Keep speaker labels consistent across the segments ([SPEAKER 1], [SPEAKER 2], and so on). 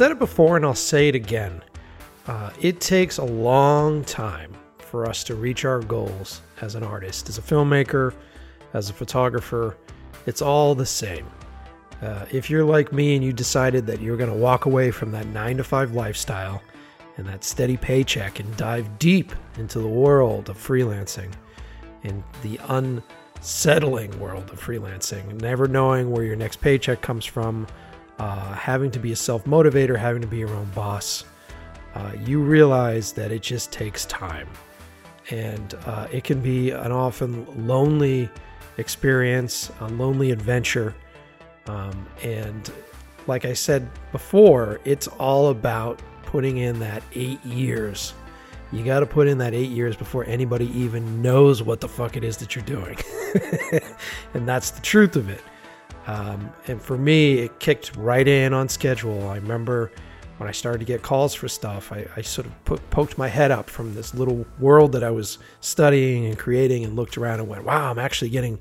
[SPEAKER 1] Said it before and I'll say it again. Uh, it takes a long time for us to reach our goals as an artist, as a filmmaker, as a photographer. It's all the same. Uh, if you're like me and you decided that you're going to walk away from that nine to five lifestyle and that steady paycheck and dive deep into the world of freelancing and the unsettling world of freelancing, never knowing where your next paycheck comes from, uh, having to be a self motivator, having to be your own boss, uh, you realize that it just takes time. And uh, it can be an often lonely experience, a lonely adventure. Um, and like I said before, it's all about putting in that eight years. You got to put in that eight years before anybody even knows what the fuck it is that you're doing. and that's the truth of it. Um, and for me, it kicked right in on schedule. I remember when I started to get calls for stuff, I, I sort of put, poked my head up from this little world that I was studying and creating and looked around and went, wow, I'm actually getting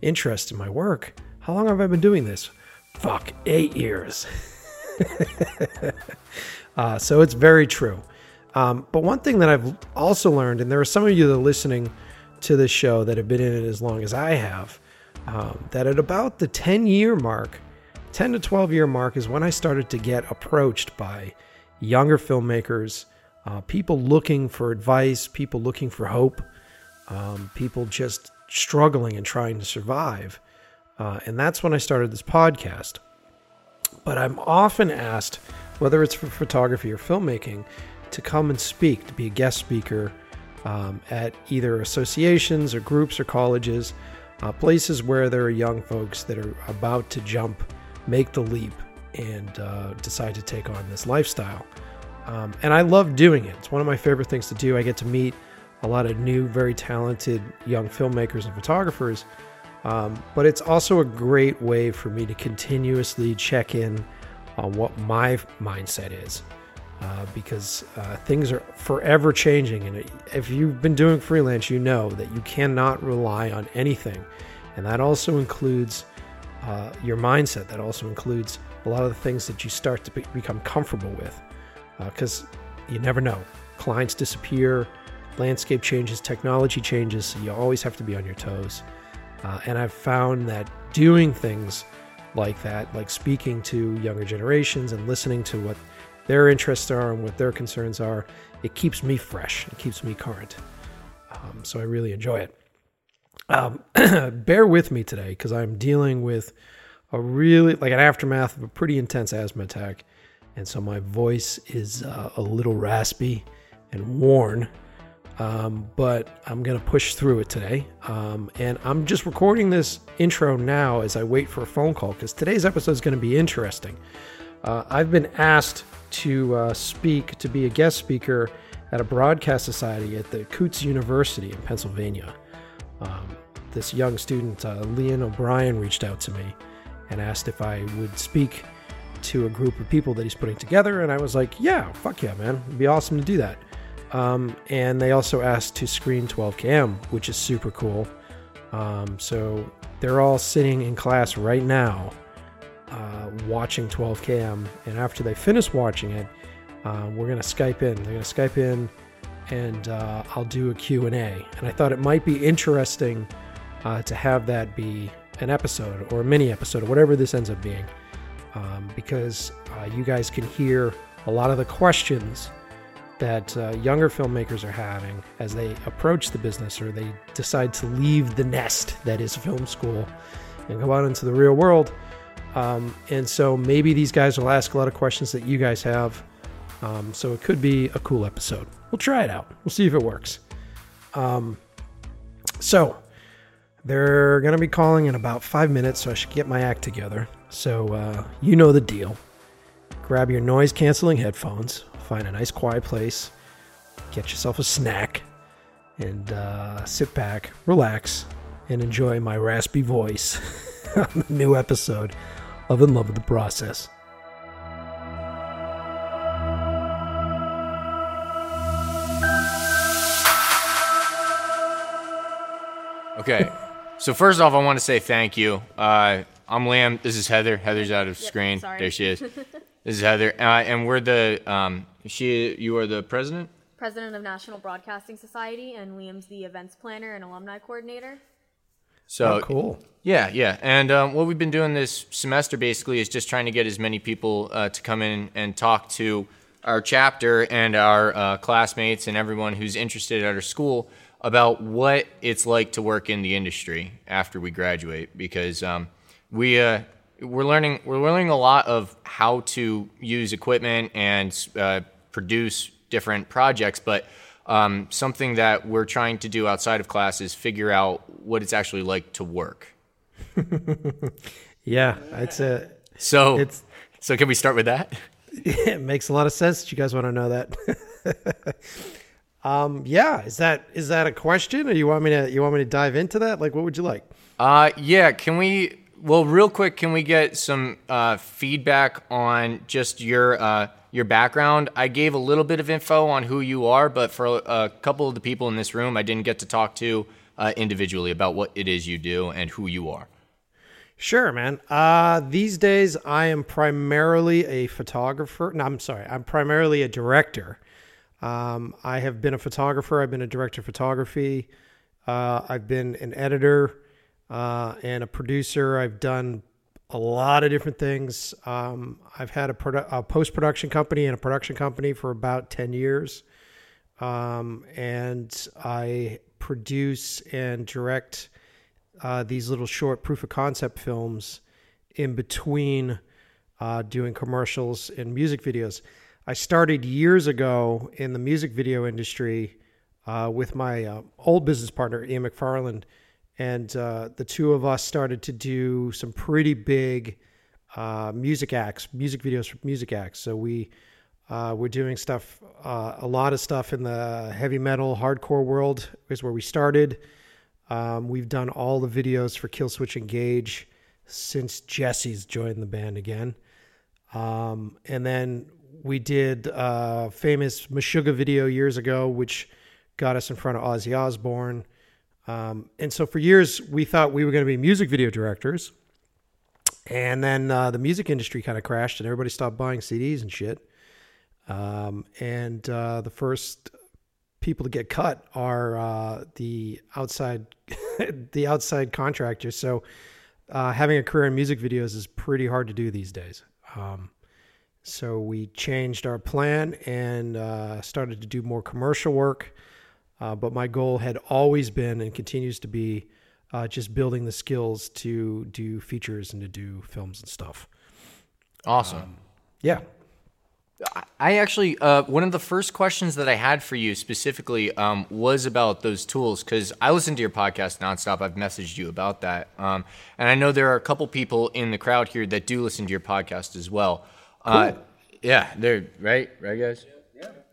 [SPEAKER 1] interest in my work. How long have I been doing this? Fuck, eight years. uh, so it's very true. Um, but one thing that I've also learned, and there are some of you that are listening to this show that have been in it as long as I have, um, that at about the 10 year mark, 10 to 12 year mark is when I started to get approached by younger filmmakers, uh, people looking for advice, people looking for hope, um, people just struggling and trying to survive. Uh, and that's when I started this podcast. But I'm often asked, whether it's for photography or filmmaking, to come and speak, to be a guest speaker um, at either associations or groups or colleges uh, places where there are young folks that are about to jump, make the leap, and uh, decide to take on this lifestyle. Um, and I love doing it. It's one of my favorite things to do. I get to meet a lot of new, very talented young filmmakers and photographers. Um, but it's also a great way for me to continuously check in on what my mindset is. Uh, because uh, things are forever changing. And if you've been doing freelance, you know that you cannot rely on anything. And that also includes uh, your mindset, that also includes a lot of the things that you start to be- become comfortable with. Because uh, you never know. Clients disappear, landscape changes, technology changes, so you always have to be on your toes. Uh, and I've found that doing things like that, like speaking to younger generations and listening to what their interests are and what their concerns are, it keeps me fresh. It keeps me current. Um, so I really enjoy it. Um, bear with me today because I'm dealing with a really like an aftermath of a pretty intense asthma attack, and so my voice is uh, a little raspy and worn. Um, but I'm gonna push through it today, um, and I'm just recording this intro now as I wait for a phone call because today's episode is gonna be interesting. Uh, I've been asked to uh, speak, to be a guest speaker at a broadcast society at the Coots University in Pennsylvania. Um, this young student, uh, Leon O'Brien, reached out to me and asked if I would speak to a group of people that he's putting together. And I was like, yeah, fuck yeah, man. It'd be awesome to do that. Um, and they also asked to screen 12KM, which is super cool. Um, so they're all sitting in class right now uh, watching 12KM, and after they finish watching it, uh, we're gonna Skype in. They're gonna Skype in, and uh, I'll do a Q and A. And I thought it might be interesting uh, to have that be an episode or a mini episode or whatever this ends up being, um, because uh, you guys can hear a lot of the questions that uh, younger filmmakers are having as they approach the business or they decide to leave the nest that is film school and go out into the real world. Um, and so maybe these guys will ask a lot of questions that you guys have. Um, so it could be a cool episode. We'll try it out. We'll see if it works. Um, so they're going to be calling in about five minutes, so I should get my act together. So uh, you know the deal. Grab your noise canceling headphones, find a nice quiet place, get yourself a snack, and uh, sit back, relax, and enjoy my raspy voice on the new episode of In Love with the Process.
[SPEAKER 2] Okay. So first off, I want to say thank you. Uh, I'm Liam. This is Heather. Heather's out of
[SPEAKER 3] Yep,
[SPEAKER 2] screen.
[SPEAKER 3] sorry.
[SPEAKER 2] There she is. This is Heather, uh, and we're the um, she. You are the president.
[SPEAKER 3] President of National Broadcasting Society, and Liam's the events planner and alumni coordinator.
[SPEAKER 2] So
[SPEAKER 1] Oh, cool.
[SPEAKER 2] Yeah, yeah. And um, what we've been doing this semester basically is just trying to get as many people uh, to come in and talk to our chapter and our uh, classmates and everyone who's interested at our school about what it's like to work in the industry after we graduate. Because um, we uh, we're learning we're learning a lot of how to use equipment and uh, produce different projects, but um, something that we're trying to do outside of class is figure out what it's actually like to work.
[SPEAKER 1] Yeah, it's a.
[SPEAKER 2] So,
[SPEAKER 1] It's-
[SPEAKER 2] so can we start with that?
[SPEAKER 1] It makes a lot of sense. that You guys want to know that? um, yeah. Is that is that a question, or you want me to you want me to dive into that? Like, what would you like?
[SPEAKER 2] Uh, yeah. Can we? Well, real quick, can we get some uh, feedback on just your uh, your background? I gave a little bit of info on who you are, but for a couple of the people in this room, I didn't get to talk to uh, individually about what it is you do and who you are.
[SPEAKER 1] Sure, man. Uh, these days, I am primarily a photographer. No, I'm sorry. I'm primarily a director. Um, I have been a photographer. I've been a director of photography. Uh, I've been an editor uh, and a producer. I've done a lot of different things. Um, I've had a, produ- a post production company and a production company for about 10 years. Um, and I produce and direct uh, these little short proof of concept films in between uh, doing commercials and music videos. I started years ago in the music video industry uh, with my uh, old business partner, Ian McFarland. And uh, the two of us started to do some pretty big uh, music acts, music videos for music acts. So we uh, we're doing stuff, uh, a lot of stuff in the heavy metal, hardcore world is where we started. Um, we've done all the videos for Killswitch Engage since Jesse's joined the band again. Um, and then we did a famous Meshuggah video years ago, which got us in front of Ozzy Osbourne. Um, and so for years, we thought we were going to be music video directors. And then uh, the music industry kind of crashed and everybody stopped buying CDs and shit. Um, and uh, the first people to get cut are uh, the outside the outside contractors. So uh, having a career in music videos is pretty hard to do these days. Um, so we changed our plan and uh, started to do more commercial work. Uh, but my goal had always been and continues to be uh, just building the skills to do features and to do films and stuff.
[SPEAKER 2] Awesome.
[SPEAKER 1] Yeah.
[SPEAKER 2] I actually, uh, one of the first questions that I had for you specifically um, was about those tools because I listen to your podcast nonstop. I've messaged you about that. Um, and I know there are a couple people in the crowd here that do listen to your podcast as well. Uh, yeah, they're right, right, guys? Yeah.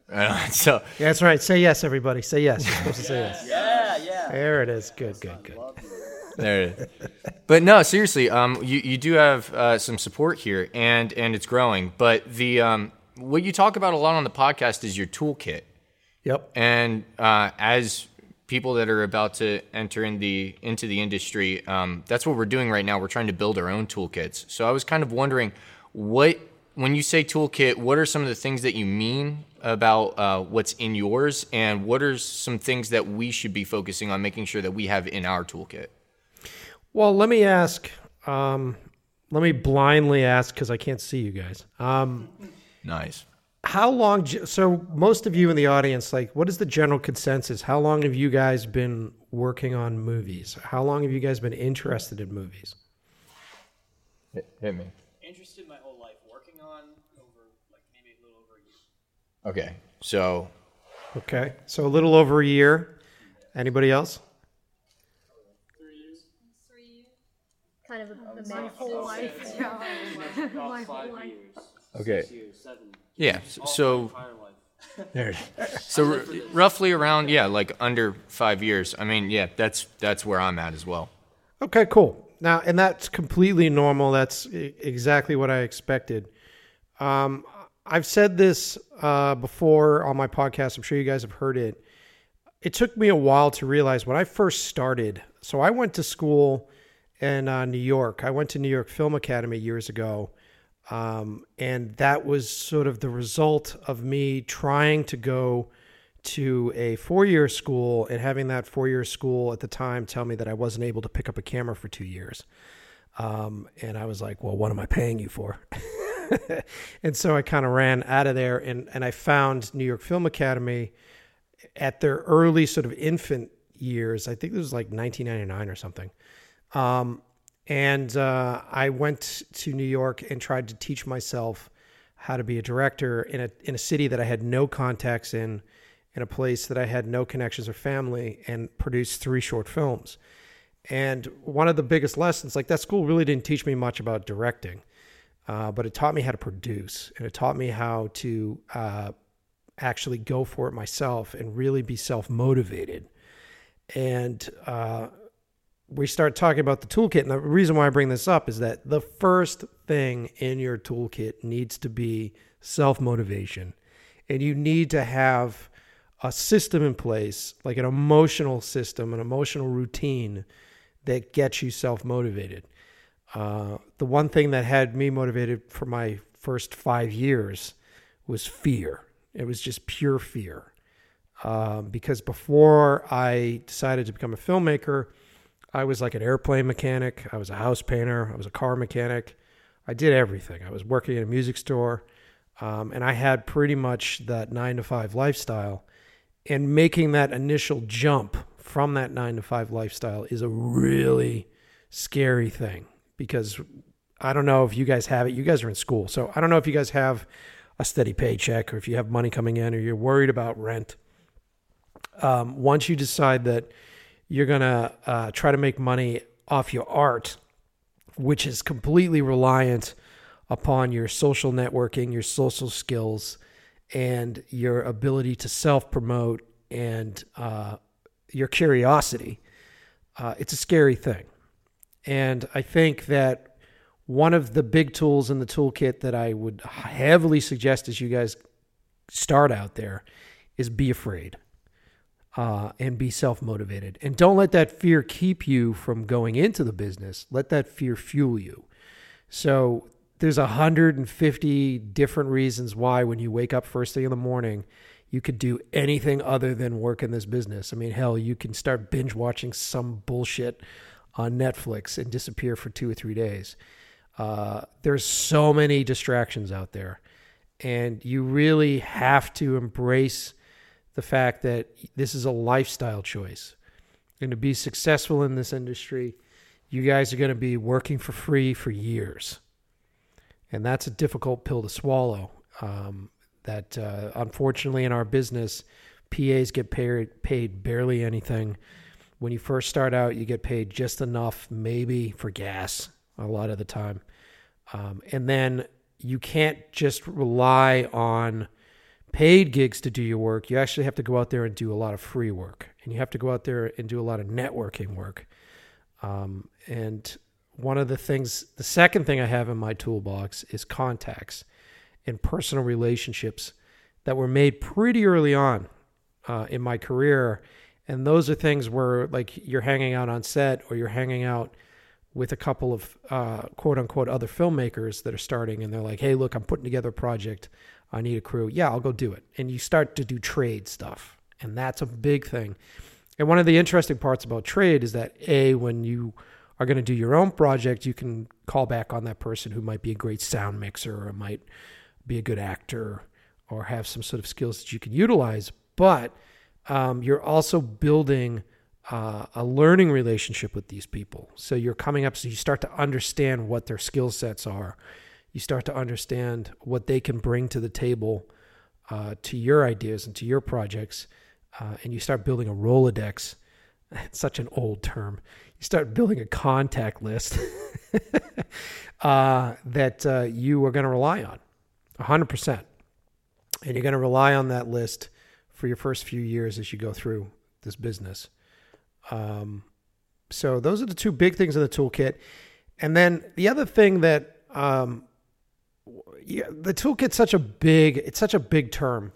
[SPEAKER 2] so,
[SPEAKER 1] Yeah, that's right. Say yes, everybody. Say yes. You're supposed to say yes. Yeah, yeah. There it is. Good, good, good.
[SPEAKER 2] there it is. But no, seriously, um, you, you do have uh, some support here, and and it's growing. But the um, what you talk about a lot on the podcast is your toolkit.
[SPEAKER 1] Yep.
[SPEAKER 2] And uh, as people that are about to enter in the into the industry, um, that's what we're doing right now. We're trying to build our own toolkits. So I was kind of wondering, what when you say toolkit, what are some of the things that you mean about uh, what's in yours, and what are some things that we should be focusing on making sure that we have in our toolkit?
[SPEAKER 1] Well, let me ask. Um, let me blindly ask because I can't see you guys. Um,
[SPEAKER 2] Nice.
[SPEAKER 1] how long? So most of you in the audience, like, what is the general consensus? How long have you guys been working on movies? How long have you guys been interested in movies?
[SPEAKER 2] Hit, hit me.
[SPEAKER 4] interested my whole life, working on over like maybe a little over a year.
[SPEAKER 2] Okay. So
[SPEAKER 1] Okay, so a little over a year. Anybody else?
[SPEAKER 3] Kind of a, a my whole life.
[SPEAKER 4] About five years,
[SPEAKER 2] okay.
[SPEAKER 4] six years, seven.
[SPEAKER 2] Yeah. s- So
[SPEAKER 4] Entire life.
[SPEAKER 1] There.
[SPEAKER 2] so r- roughly around yeah, like under five years. I mean, yeah, that's that's where I'm at as well.
[SPEAKER 1] Okay, cool. Now, and that's completely normal. That's e- exactly what I expected. Um, I've said this uh, before on my podcast. I'm sure you guys have heard it. It took me a while to realize when I first started. So I went to school in uh, New York. I went to New York Film Academy years ago. Um, and that was sort of the result of me trying to go to a four year school and having that four year school at the time tell me that I wasn't able to pick up a camera for two years. Um, and I was like, well, what am I paying you for? and so I kind of ran out of there and, and I found New York Film Academy at their early sort of infant years. I think it was like 1999 or something. Um, and uh, I went to New York and tried to teach myself how to be a director in a in a city that I had no contacts in, in a place that I had no connections or family, and produced three short films. And one of the biggest lessons, like that school, really didn't teach me much about directing, uh, but it taught me how to produce, and it taught me how to uh, actually go for it myself and really be self motivated. And uh, we start talking about the toolkit. And the reason why I bring this up is that the first thing in your toolkit needs to be self motivation. And you need to have a system in place, like an emotional system, an emotional routine that gets you self motivated. Uh, the one thing that had me motivated for my first five years was fear. It was just pure fear. Uh, because before I decided to become a filmmaker, I was like an airplane mechanic. I was a house painter. I was a car mechanic. I did everything. I was working in a music store. Um, and I had pretty much that nine to five lifestyle. And making that initial jump from that nine to five lifestyle is a really scary thing because I don't know if you guys have it. You guys are in school. So I don't know if you guys have a steady paycheck or if you have money coming in or you're worried about rent. Um, once you decide that you're going to uh, try to make money off your art, which is completely reliant upon your social networking, your social skills, and your ability to self promote and uh, your curiosity. Uh, it's a scary thing. And I think that one of the big tools in the toolkit that I would heavily suggest as you guys start out there is be afraid uh, and be self motivated. And don't let that fear keep you from going into the business. Let that fear fuel you. So there's 150 different reasons why when you wake up first thing in the morning, you could do anything other than work in this business. I mean, hell, you can start binge watching some bullshit on Netflix and disappear for two or three days. Uh, there's so many distractions out there, and you really have to embrace the fact that this is a lifestyle choice. And to be successful in this industry, you guys are going to be working for free for years. And that's a difficult pill to swallow. Um, that uh, unfortunately in our business, PAs get paid, paid barely anything. When you first start out, you get paid just enough, maybe for gas, a lot of the time. Um, and then you can't just rely on paid gigs to do your work, you actually have to go out there and do a lot of free work, and you have to go out there and do a lot of networking work. Um, and one of the things, the second thing I have in my toolbox is contacts and personal relationships that were made pretty early on uh, in my career. And those are things where, like, you're hanging out on set or you're hanging out with a couple of uh, quote unquote other filmmakers that are starting, and they're like, hey, look, I'm putting together a project. I need a crew. Yeah, I'll go do it. And you start to do trade stuff. And that's a big thing. And one of the interesting parts about trade is that A, when you are going to do your own project, you can call back on that person who might be a great sound mixer or might be a good actor or have some sort of skills that you can utilize. But um, you're also building uh, a learning relationship with these people. So you're coming up, so you start to understand what their skill sets are you start to understand what they can bring to the table uh, to your ideas and to your projects, uh, and you start building a Rolodex. It's such an old term. You start building a contact list uh, that uh, you are going to rely on 100%. And you're going to rely on that list for your first few years as you go through this business. Um, so, those are the two big things in the toolkit. And then the other thing that um, yeah, the toolkit's such a big it's such a big term.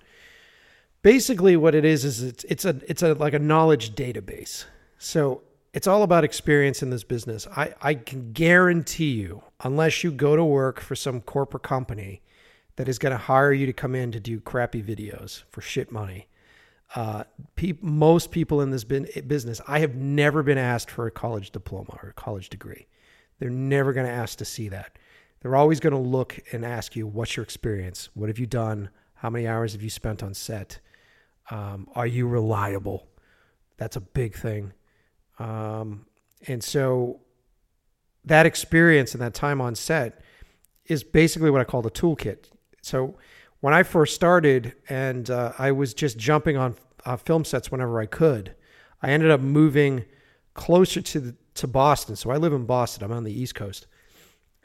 [SPEAKER 1] Basically, what it is is it's it's a it's a like a knowledge database. So it's all about experience in this business. I, I can guarantee you, unless you go to work for some corporate company that is going to hire you to come in to do crappy videos for shit money, uh, peop most people in this bin- business, I have never been asked for a college diploma or a college degree. They're never going to ask to see that. They're always going to look and ask you, what's your experience? What have you done? How many hours have you spent on set? Um, are you reliable? That's a big thing. Um, and so that experience and that time on set is basically what I call the toolkit. So when I first started and uh, I was just jumping on uh, film sets whenever I could, I ended up moving closer to the, to Boston. So I live in Boston. I'm on the East Coast.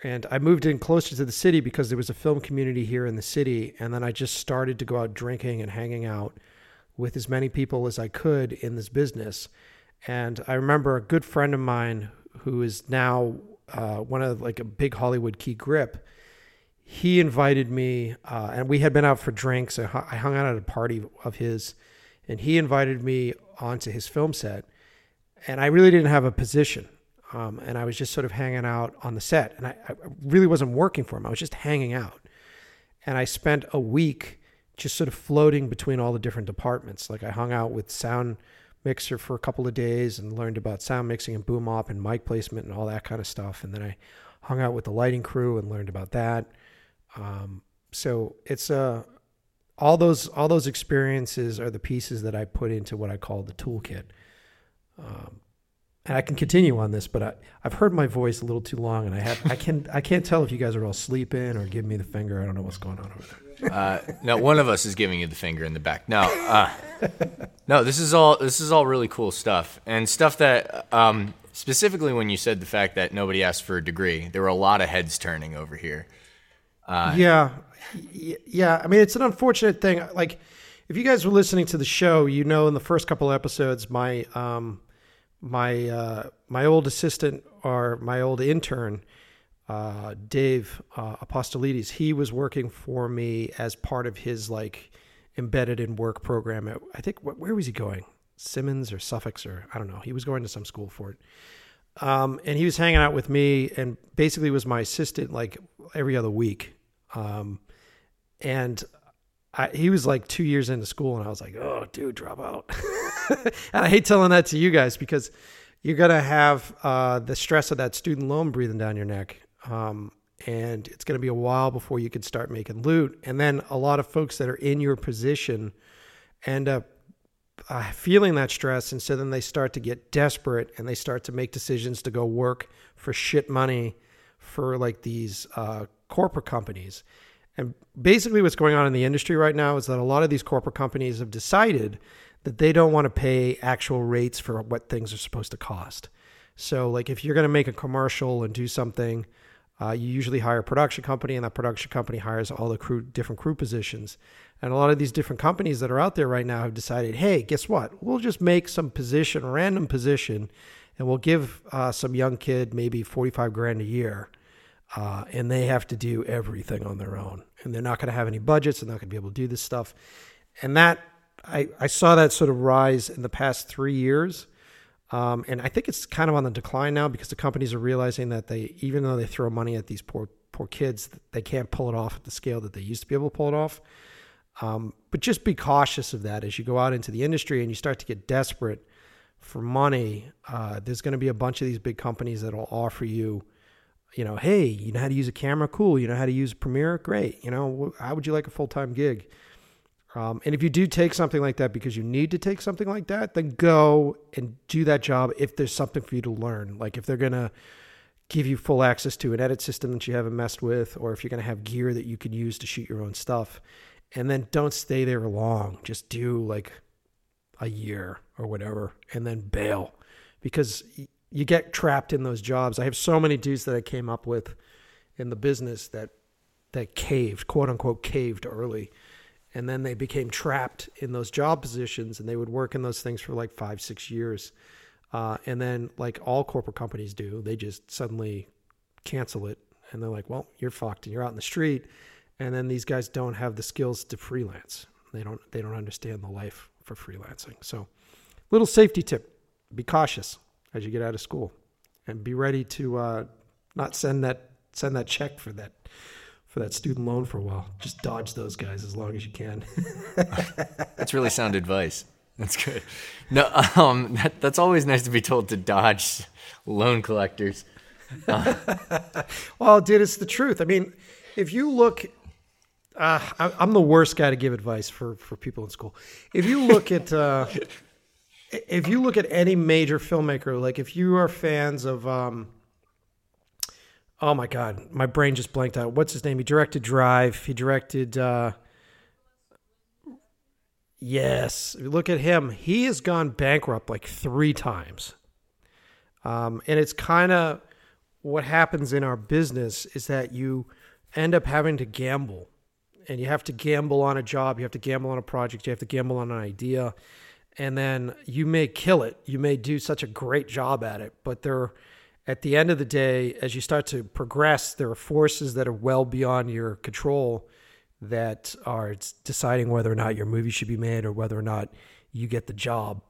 [SPEAKER 1] And I moved in closer to the city because there was a film community here in the city. And then I just started to go out drinking and hanging out with as many people as I could in this business. And I remember a good friend of mine who is now uh, one of like a big Hollywood key grip. He invited me, uh, and we had been out for drinks. I hung out at a party of his, and he invited me onto his film set. And I really didn't have a position. Um, and I was just sort of hanging out on the set. And I, I really wasn't working for him, I was just hanging out. And I spent a week just sort of floating between all the different departments. Like I hung out with sound mixer for a couple of days and learned about sound mixing and boom op and mic placement and all that kind of stuff. And then I hung out with the lighting crew and learned about that. Um, so it's uh, all those all those experiences are the pieces that I put into what I call the toolkit. Um, and I can continue on this, but I, I've heard my voice a little too long, and I have I can I can't tell if you guys are all sleeping or giving me the finger. I don't know what's going on over there.
[SPEAKER 2] Uh, no, one of us is giving you the finger in the back. No, uh, no, this is all this is all really cool stuff and stuff that um, specifically when you said the fact that nobody asked for a degree, there were a lot of heads turning over here.
[SPEAKER 1] Uh, yeah, yeah. I mean, it's an unfortunate thing. Like, if you guys were listening to the show, you know, in the first couple episodes, my um, my uh, my old assistant or my old intern uh, Dave uh, Apostolides, he was working for me as part of his like embedded in work program. At, I think where was he going? Simmons or Suffolk or I don't know. He was going to some school for it. Um, and he was hanging out with me and basically was my assistant like every other week. Um, and I, he was like two years into school, and I was like, "Oh, dude, drop out." and I hate telling that to you guys because you're gonna have uh, the stress of that student loan breathing down your neck, um, and it's to be a while before you can start making loot. And then a lot of folks that are in your position end up uh, feeling that stress. And so then they start to get desperate and they start to make decisions to go work for shit money for like these uh, corporate companies. And basically, what's going on in the industry right now is that a lot of these corporate companies have decided that they don't want to pay actual rates for what things are supposed to cost. So, like, if you're going to make a commercial and do something, uh, you usually hire a production company, and that production company hires all the crew, different crew positions. And a lot of these different companies that are out there right now have decided, hey, guess what? We'll just make some position, random position, and we'll give uh, some young kid maybe 45 grand a year. Uh, and they have to do everything on their own. And they're not going to have any budgets. They're not going to be able to do this stuff. And that, I, I saw that sort of rise in the past three years. Um, and I think it's kind of on the decline now because the companies are realizing that they, even though they throw money at these poor poor kids, they can't pull it off at the scale that they used to be able to pull it off. Um, but just be cautious of that as you go out into the industry and you start to get desperate for money. Uh, there's going to be a bunch of these big companies that'll offer you, you know, hey, you know how to use a camera? Cool. You know how to use Premiere? Great. You know, how would you like a full time gig? Um, and if you do take something like that because you need to take something like that, then go and do that job if there's something for you to learn. Like if they're going to give you full access to an edit system that you haven't messed with, or if you're going to have gear that you can use to shoot your own stuff. And then don't stay there long. Just do like a year or whatever and then bail. Because you get trapped in those jobs. I have so many dudes that I came up with in the business that that caved, quote unquote, caved early. And then they became trapped in those job positions and they would work in those things for like five six years. Uh, and then like all corporate companies do they just suddenly cancel it. And they're like well you're fucked and you're out in the street. And then these guys don't have the skills to freelance. They don't they don't understand the life for freelancing so little safety tip be cautious as you get out of school, and be ready to uh, not send that send that check for that for that student loan for a while. Just dodge those guys as long as you can.
[SPEAKER 2] That's really sound advice. That's good. No, um, that, that's always nice to be told to dodge loan collectors.
[SPEAKER 1] well, dude, it's the truth. I mean, if you look, uh, I, I'm the worst guy to give advice for for people in school. If you look at, uh, if you look at any major filmmaker, like if you are fans of, um, oh my god, my brain just blanked out. What's his name? He directed Drive. He directed. Uh, Yes, look at him. He has gone bankrupt like three times. Um, and it's kind of what happens in our business is that you end up having to gamble. And you have to gamble on a job, you have to gamble on a project, you have to gamble on an idea. And then you may kill it. You may do such a great job at it, but there at the end of the day, as you start to progress, there are forces that are well beyond your control that are deciding whether or not your movie should be made or whether or not you get the job.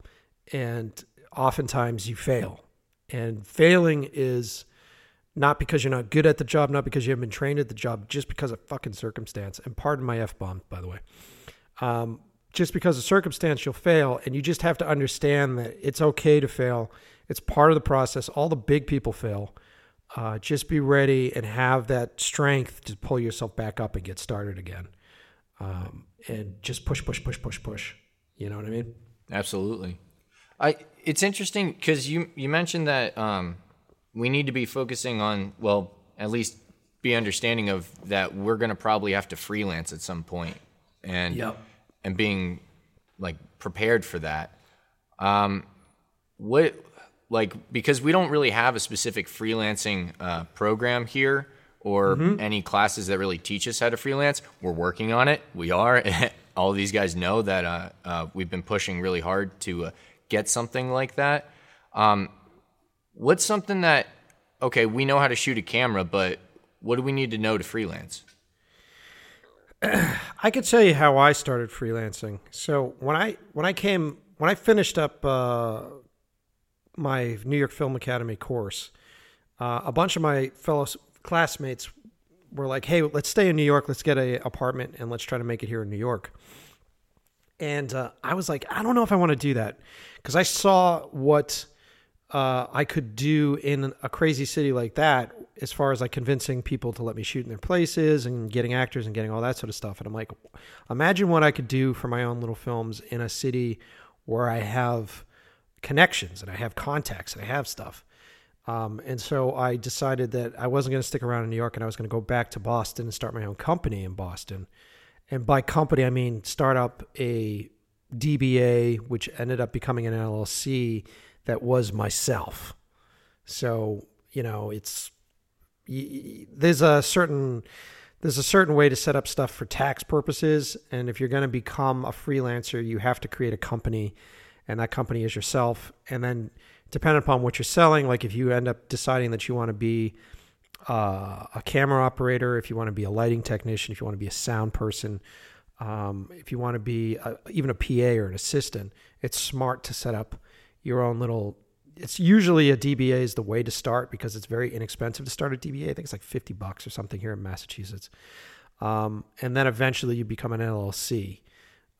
[SPEAKER 1] And oftentimes you fail. And failing is not because you're not good at the job, not because you haven't been trained at the job, just because of fucking circumstance. And pardon my F bomb, by the way. Um, just because of circumstance, you'll fail. And you just have to understand that it's okay to fail. It's part of the process. All the big people fail. Uh, just be ready and have that strength to pull yourself back up and get started again. Um, and just push, push, push, push, push. You know what I mean?
[SPEAKER 2] Absolutely. I it's interesting because you you mentioned that um, we need to be focusing on well at least be understanding of that we're going to probably have to freelance at some point and
[SPEAKER 1] Yep.
[SPEAKER 2] and being like prepared for that. Um, what like because we don't really have a specific freelancing uh, program here or any classes that really teach us how to freelance. We're working on it. We are. All these guys know that uh, uh, we've been pushing really hard to uh, get something like that. Um, what's something that okay we know how to shoot a camera, but what do we need to know to freelance?
[SPEAKER 1] I could tell you how I started freelancing. So when I when I came when I finished up uh, my New York Film Academy course, uh, a bunch of my fellow classmates were like, "Hey, let's stay in New York. Let's get a apartment and let's try to make it here in New York." And uh, I was like, I don't know if I want to do that because I saw what uh, I could do in a crazy city like that as far as like convincing people to let me shoot in their places and getting actors and getting all that sort of stuff. And I'm like, imagine what I could do for my own little films in a city where I have connections and I have contacts and I have stuff. Um, and so I decided that I wasn't going to stick around in New York and I was going to go back to Boston and start my own company in Boston. And by company, I mean start up a DBA, which ended up becoming an LLC that was myself. So, you know, it's there's a certain there's a certain way to set up stuff for tax purposes and if you're going to become a freelancer you have to create a company and that company is yourself and then depending upon what you're selling like if you end up deciding that you want to be uh, a camera operator if you want to be a lighting technician if you want to be a sound person um, if you want to be a, even a pa or an assistant it's smart to set up your own little it's usually a DBA is the way to start because it's very inexpensive to start a DBA. I think it's like 50 bucks or something here in Massachusetts. Um, and then eventually you become an LLC.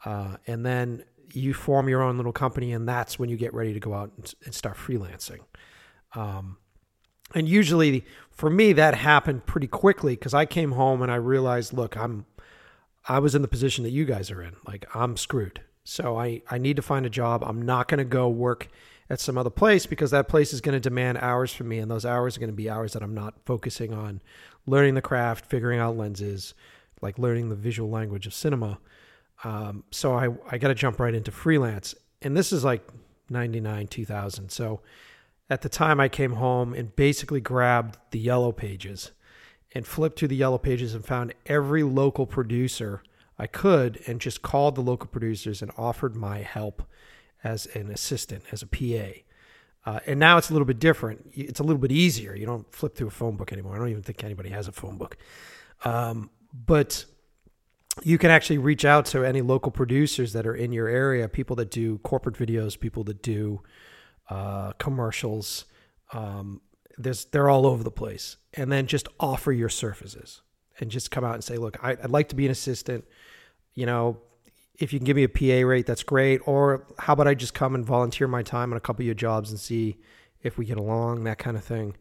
[SPEAKER 1] Uh, and then you form your own little company, and that's when you get ready to go out and, and start freelancing. Um, and usually for me, that happened pretty quickly because I came home and I realized, look, I'm, I was in the position that you guys are in. Like I'm screwed. So I, I need to find a job. I'm not going to go work at some other place because that place is going to demand hours from me. And those hours are going to be hours that I'm not focusing on learning the craft, figuring out lenses, like learning the visual language of cinema. Um, so I, I got to jump right into freelance. And this is like 99, 2000. So at the time I came home and basically grabbed the yellow pages and flipped through the yellow pages and found every local producer I could and just called the local producers and offered my help as an assistant, as a PA. Uh, and now it's a little bit different. It's a little bit easier. You don't flip through a phone book anymore. I don't even think anybody has a phone book. Um, but you can actually reach out to any local producers that are in your area, people that do corporate videos, people that do uh, commercials. Um, there's they're all over the place, and then just offer your services and just come out and say, look, I, I'd like to be an assistant. You know, if you can give me a PA rate, that's great. Or how about I just come and volunteer my time on a couple of your jobs and see if we get along, that kind of thing.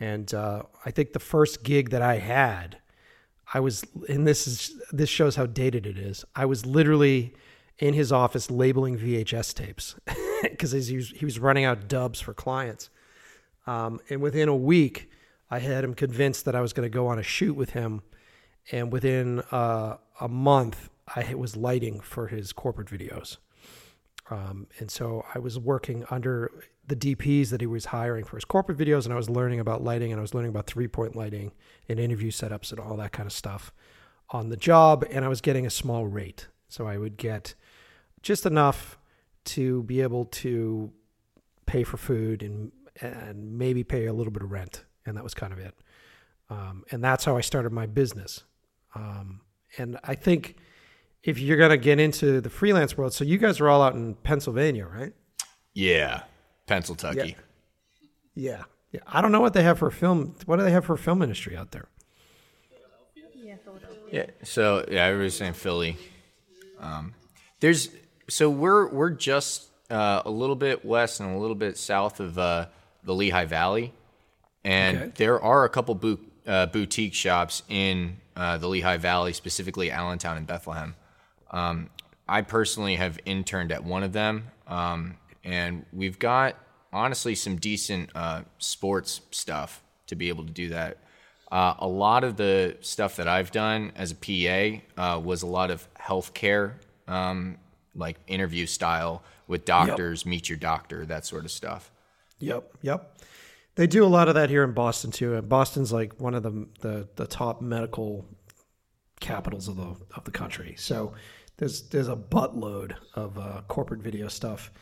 [SPEAKER 1] And uh, I think the first gig that I had, I was, and this is this shows how dated it is. I was literally in his office labeling VHS tapes because he was, he was running out dubs for clients. Um, and within a week, I had him convinced that I was going to go on a shoot with him. And within uh, a month, I was lighting for his corporate videos. Um, and so I was working under the DPs that he was hiring for his corporate videos, and I was learning about lighting, and I was learning about three point lighting and interview setups and all that kind of stuff on the job. And I was getting a small rate. So I would get just enough to be able to pay for food and and maybe pay a little bit of rent, and that was kind of it. Um, and that's how I started my business. Um, and I think if you're gonna get into the freelance world, so you guys are all out in Pennsylvania, right?
[SPEAKER 2] Yeah, Pennsylvania.
[SPEAKER 1] Yeah, yeah. I don't know what they have for film. What do they have for film industry out there?
[SPEAKER 3] Yeah, Philadelphia.
[SPEAKER 2] Yeah. So yeah, everybody's saying Philly. Um, there's so we're we're just uh, a little bit west and a little bit south of uh, the Lehigh Valley, and
[SPEAKER 1] Okay.
[SPEAKER 2] there are a couple boot, uh, boutique shops in uh, the Lehigh Valley, specifically Allentown and Bethlehem. Um, I personally have interned at one of them, um, and we've got honestly some decent uh, sports stuff to be able to do that. Uh, a lot of the stuff that I've done as a PA uh, was a lot of healthcare, um, like interview style with doctors, meet your doctor, that sort of stuff.
[SPEAKER 1] Yep, yep. They do a lot of that here in Boston too. And Boston's like one of the the, the top medical capitals of the of the country. So there's there's a buttload of uh, corporate video stuff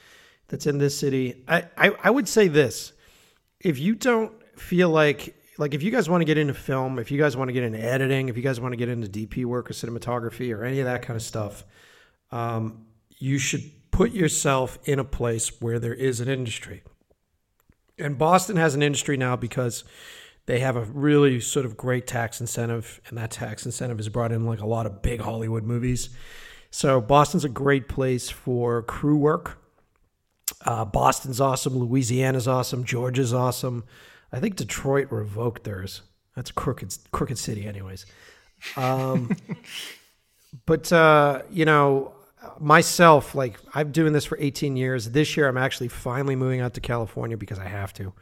[SPEAKER 1] that's in this city. I, I I would say this: if you don't feel like like if you guys want to get into film, if you guys want to get into editing, if you guys want to get into DP work or cinematography or any of that kind of stuff, um, you should put yourself in a place where there is an industry. And Boston has an industry now because they have a really sort of great tax incentive, and that tax incentive has brought in like a lot of big Hollywood movies. So Boston's a great place for crew work. Uh, Boston's awesome. Louisiana's awesome. Georgia's awesome. I think Detroit revoked theirs. That's crooked, crooked city, anyways. Um, but uh, you know, myself, like I'm doing this for 18 years. This year, I'm actually finally moving out to California because I have to.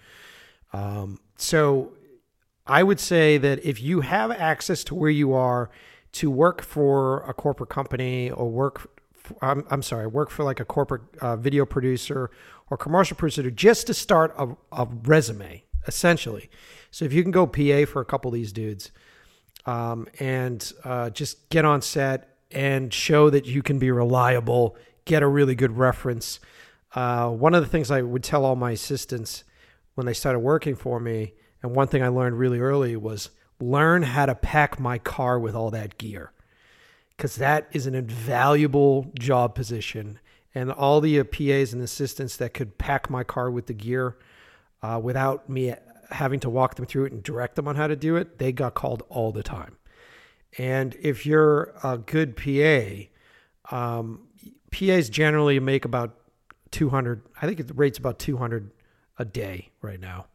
[SPEAKER 1] Um, so I would say that if you have access to where you are to work for a corporate company or work, for, I'm, I'm sorry, work for like a corporate uh, video producer or commercial producer just to start a, a resume, essentially. So if you can go PA for a couple of these dudes um, and uh, just get on set and show that you can be reliable, get a really good reference. Uh, one of the things I would tell all my assistants when they started working for me, and one thing I learned really early was learn how to pack my car with all that gear. Because that is an invaluable job position. And all the uh, PAs and assistants that could pack my car with the gear uh, without me having to walk them through it and direct them on how to do it, they got called all the time. And if you're a good PA, um, PAs generally make about 200, I think the rate's about 200 a day right now.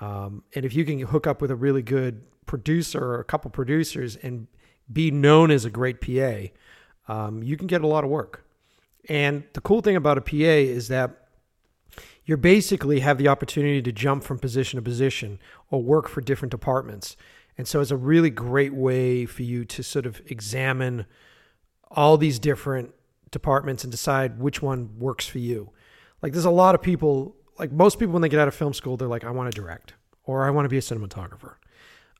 [SPEAKER 1] Um, and if you can hook up with a really good producer or a couple producers and be known as a great PA, um, you can get a lot of work. And the cool thing about a PA is that you basically have the opportunity to jump from position to position or work for different departments. And so it's a really great way for you to sort of examine all these different departments and decide which one works for you. Like there's a lot of people, like most people when they get out of film school, they're like, I want to direct or I want to be a cinematographer.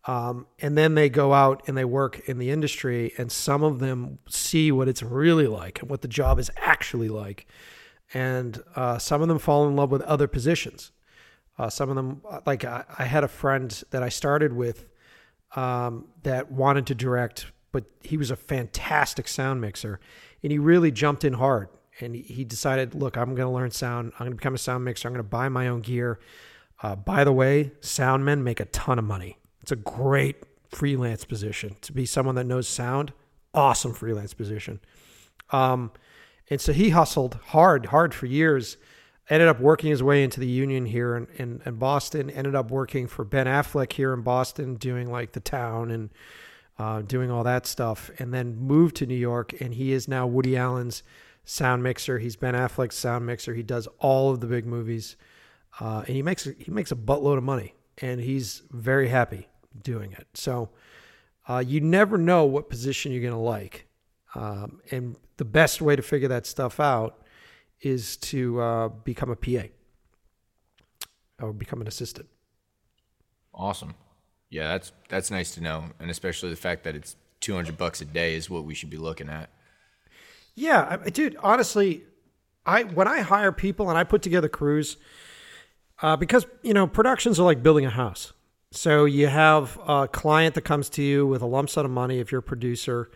[SPEAKER 1] Um, and then they go out and they work in the industry, and some of them see what it's really like and what the job is actually like. And uh, some of them fall in love with other positions. Uh, some of them, like I, I had a friend that I started with um, that wanted to direct, but he was a fantastic sound mixer, and he really jumped in hard. and he, he decided, look, I'm going to learn sound. I'm going to become a sound mixer. I'm going to buy my own gear. Uh, by the way, sound men make a ton of money. It's a great freelance position to be someone that knows sound. Awesome freelance position. Um, and so he hustled hard, hard for years. Ended up working his way into the union here in, in, in Boston. Ended up working for Ben Affleck here in Boston, doing like the town and uh, doing all that stuff. And then moved to New York. And he is now Woody Allen's sound mixer. He's Ben Affleck's sound mixer. He does all of the big movies, uh, and he makes he makes a buttload of money, and he's very happy doing it. So uh, you never know what position you're going to like, um, and the best way to figure that stuff out is to uh, become a PA or become an assistant.
[SPEAKER 2] Awesome. Yeah, that's that's nice to know, and especially the fact that it's 200 bucks a day is what we should be looking at.
[SPEAKER 1] Yeah, I, dude. Honestly, I when I hire people and I put together crews, uh, because you know productions are like building a house. So you have a client that comes to you with a lump sum of money if you're a producer,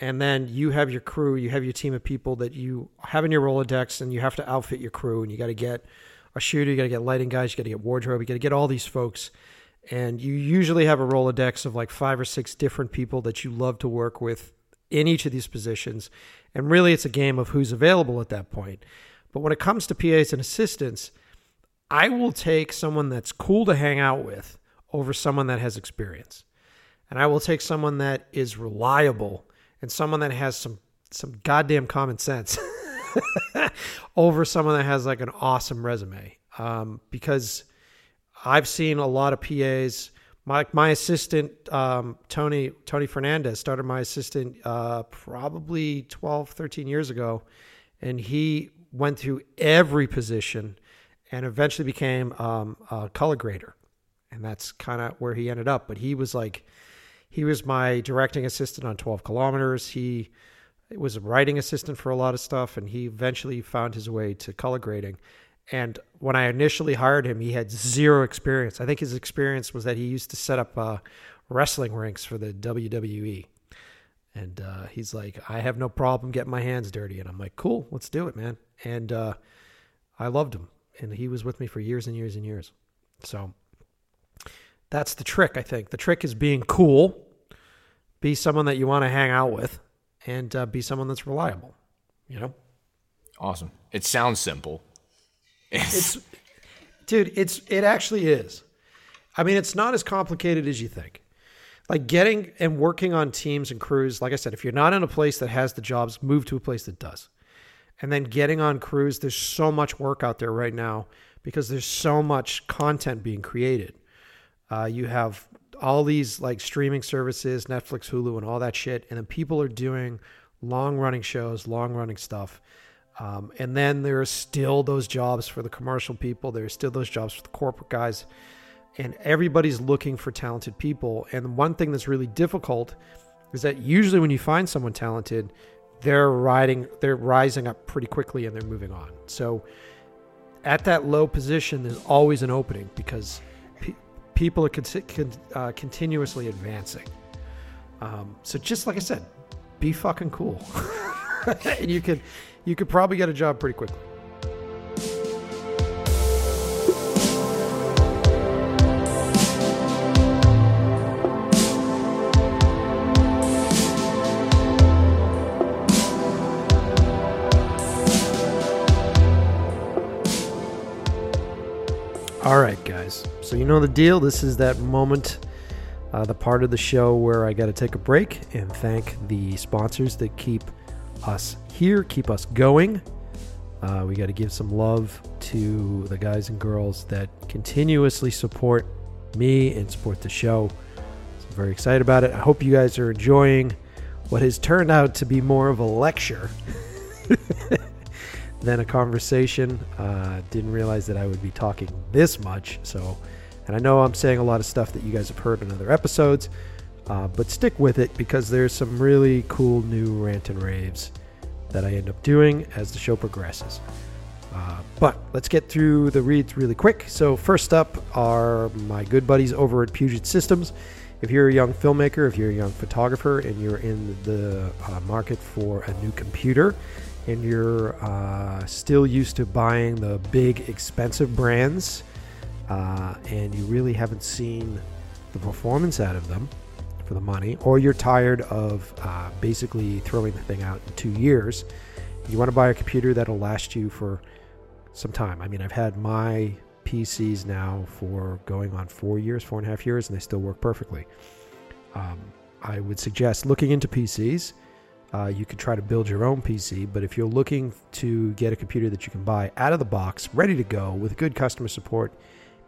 [SPEAKER 1] and then you have your crew, you have your team of people that you have in your Rolodex, and you have to outfit your crew, and you got to get a shooter, you got to get lighting guys, you got to get wardrobe, you got to get all these folks. And you usually have a Rolodex of like five or six different people that you love to work with in each of these positions. And really, it's a game of who's available at that point. But when it comes to PAs and assistants, I will take someone that's cool to hang out with over someone that has experience. And I will take someone that is reliable and someone that has some some goddamn common sense over someone that has like an awesome resume. Um, because I've seen a lot of PAs my my assistant um, Tony Tony Fernandez started my assistant uh, probably 12 13 years ago and he went through every position and eventually became um, a color grader and that's kind of where he ended up but he was like he was my directing assistant on 12 kilometers he was a writing assistant for a lot of stuff and he eventually found his way to color grading and when I initially hired him, he had zero experience. I think his experience was that he used to set up uh, wrestling rinks for the WWE. And uh, he's like, I have no problem getting my hands dirty. And I'm like, cool, let's do it, man. And uh, I loved him. And he was with me for years and years and years. So that's the trick, I think. The trick is being cool, be someone that you want to hang out with, and uh, be someone that's reliable, you know?
[SPEAKER 2] Awesome. It sounds simple.
[SPEAKER 1] It's, dude, it's it actually is. I mean, it's not as complicated as you think. Like getting and working on teams and crews, like I said, if you're not in a place that has the jobs, move to a place that does. And then getting on crews, there's so much work out there right now because there's so much content being created. Uh, you have all these like streaming services, Netflix, Hulu, and all that shit, and then people are doing long running shows, long running stuff. Um, and then there are still those jobs for the commercial people. There's still those jobs for the corporate guys. And everybody's looking for talented people. And one thing that's really difficult is that usually when you find someone talented, they're riding, they're rising up pretty quickly and they're moving on. So at that low position, there's always an opening because pe- people are con- con- uh, continuously advancing. Um, so just like I said, be fucking cool, and you can you could probably get a job pretty quickly. All right, guys. So you know the deal. This is that moment, uh, the part of the show where I got to take a break and thank the sponsors that keep us here, keep us going. Uh, we got to give some love to the guys and girls that continuously support me and support the show. So I'm very excited about it. I hope you guys are enjoying what has turned out to be more of a lecture than a conversation. Uh, didn't realize that I would be talking this much. So, and I know I'm saying a lot of stuff that you guys have heard in other episodes, uh, but stick with it because there's some really cool new rant and raves that I end up doing as the show progresses. Uh, but let's get through the reads really quick. So, first up are my good buddies over at Puget Systems. If you're a young filmmaker, if you're a young photographer, and you're in the uh, market for a new computer, and you're uh, still used to buying the big expensive brands uh, and you really haven't seen the performance out of them for the money, or you're tired of uh, basically throwing the thing out in two years, you want to buy a computer that'll last you for some time. I mean, I've had my PCs now for going on four years, four and a half years, and they still work perfectly. Um, I would suggest looking into PCs. Uh, you could try to build your own PC, but if you're looking to get a computer that you can buy out of the box, ready to go, with good customer support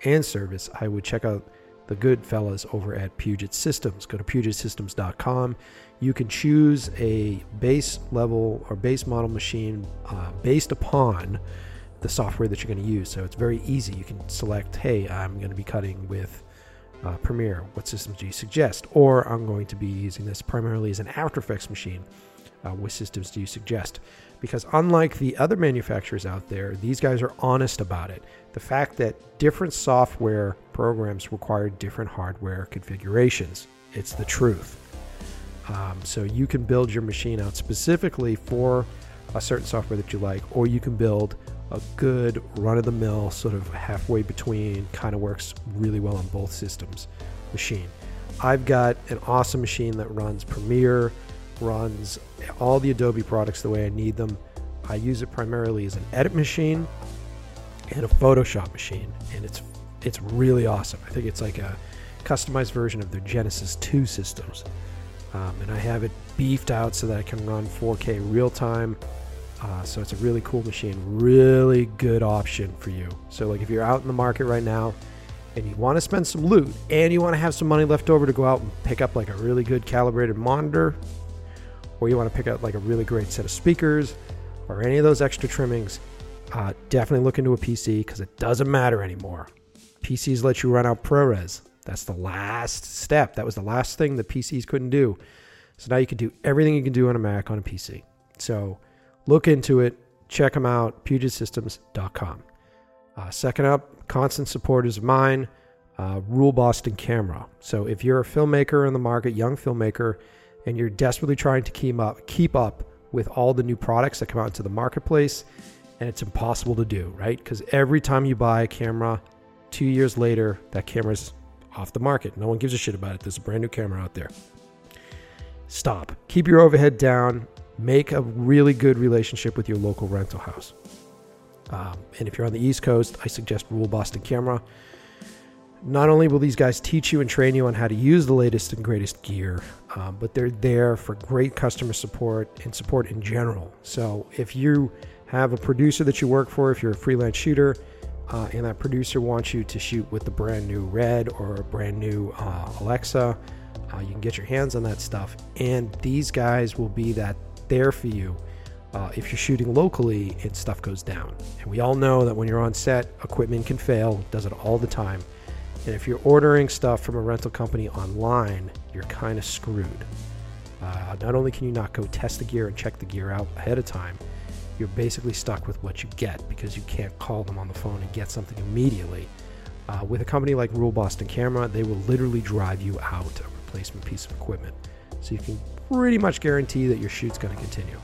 [SPEAKER 1] and service, I would check out the good fellas over at Puget Systems. Go to pugetsystems.com. You can choose a base level or base model machine uh, based upon the software that you're going to use. So it's very easy. You can select, hey, I'm going to be cutting with uh, Premiere. What systems do you suggest? Or I'm going to be using this primarily as an After Effects machine. Uh, what systems do you suggest? Because unlike the other manufacturers out there, these guys are honest about it. The fact that different software programs require different hardware configurations, it's the truth. Um, so you can build your machine out specifically for a certain software that you like, or you can build a good run of the mill, sort of halfway between, kind of works really well on both systems machine. I've got an awesome machine that runs Premiere, runs all the Adobe products the way I need them. I use it primarily as an edit machine and a Photoshop machine, and it's it's really awesome. I think it's like a customized version of their Genesis 2 systems. Um, and I have it beefed out so that I can run 4K real time. Uh, so it's a really cool machine, really good option for you. So like if you're out in the market right now and you want to spend some loot and you want to have some money left over to go out and pick up like a really good calibrated monitor, or you want to pick up like a really great set of speakers or any of those extra trimmings, uh, definitely look into a PC because it doesn't matter anymore. PCs let you run out ProRes. That's the last step. That was the last thing that PCs couldn't do. So now you can do everything you can do on a Mac on a PC. So look into it. Check them out. PugetSystems.com. Uh, second up, constant supporters of mine, uh, Rule Boston Camera. So if you're a filmmaker in the market, young filmmaker, and you're desperately trying to keep up, keep up with all the new products that come out into the marketplace, and it's impossible to do, right? Because every time you buy a camera, two years later, that camera's off the market. No one gives a shit about it. There's a brand new camera out there. Stop. Keep your overhead down. Make a really good relationship with your local rental house. Um, and if you're on the East Coast, I suggest Rule Boston Camera. Not only will these guys teach you and train you on how to use the latest and greatest gear, um, but they're there for great customer support and support in general. So if you have a producer that you work for, if you're a freelance shooter, uh, and that producer wants you to shoot with the brand new Red or a brand new uh, Alexa, uh, you can get your hands on that stuff. And these guys will be that there for you uh, if you're shooting locally and stuff goes down. And we all know that when you're on set, equipment can fail, does it all the time. And if you're ordering stuff from a rental company online, you're kind of screwed. Uh, not only can you not go test the gear and check the gear out ahead of time, you're basically stuck with what you get because you can't call them on the phone and get something immediately. Uh, with a company like Rule Boston Camera, they will literally drive you out a replacement piece of equipment. So you can pretty much guarantee that your shoot's going to continue.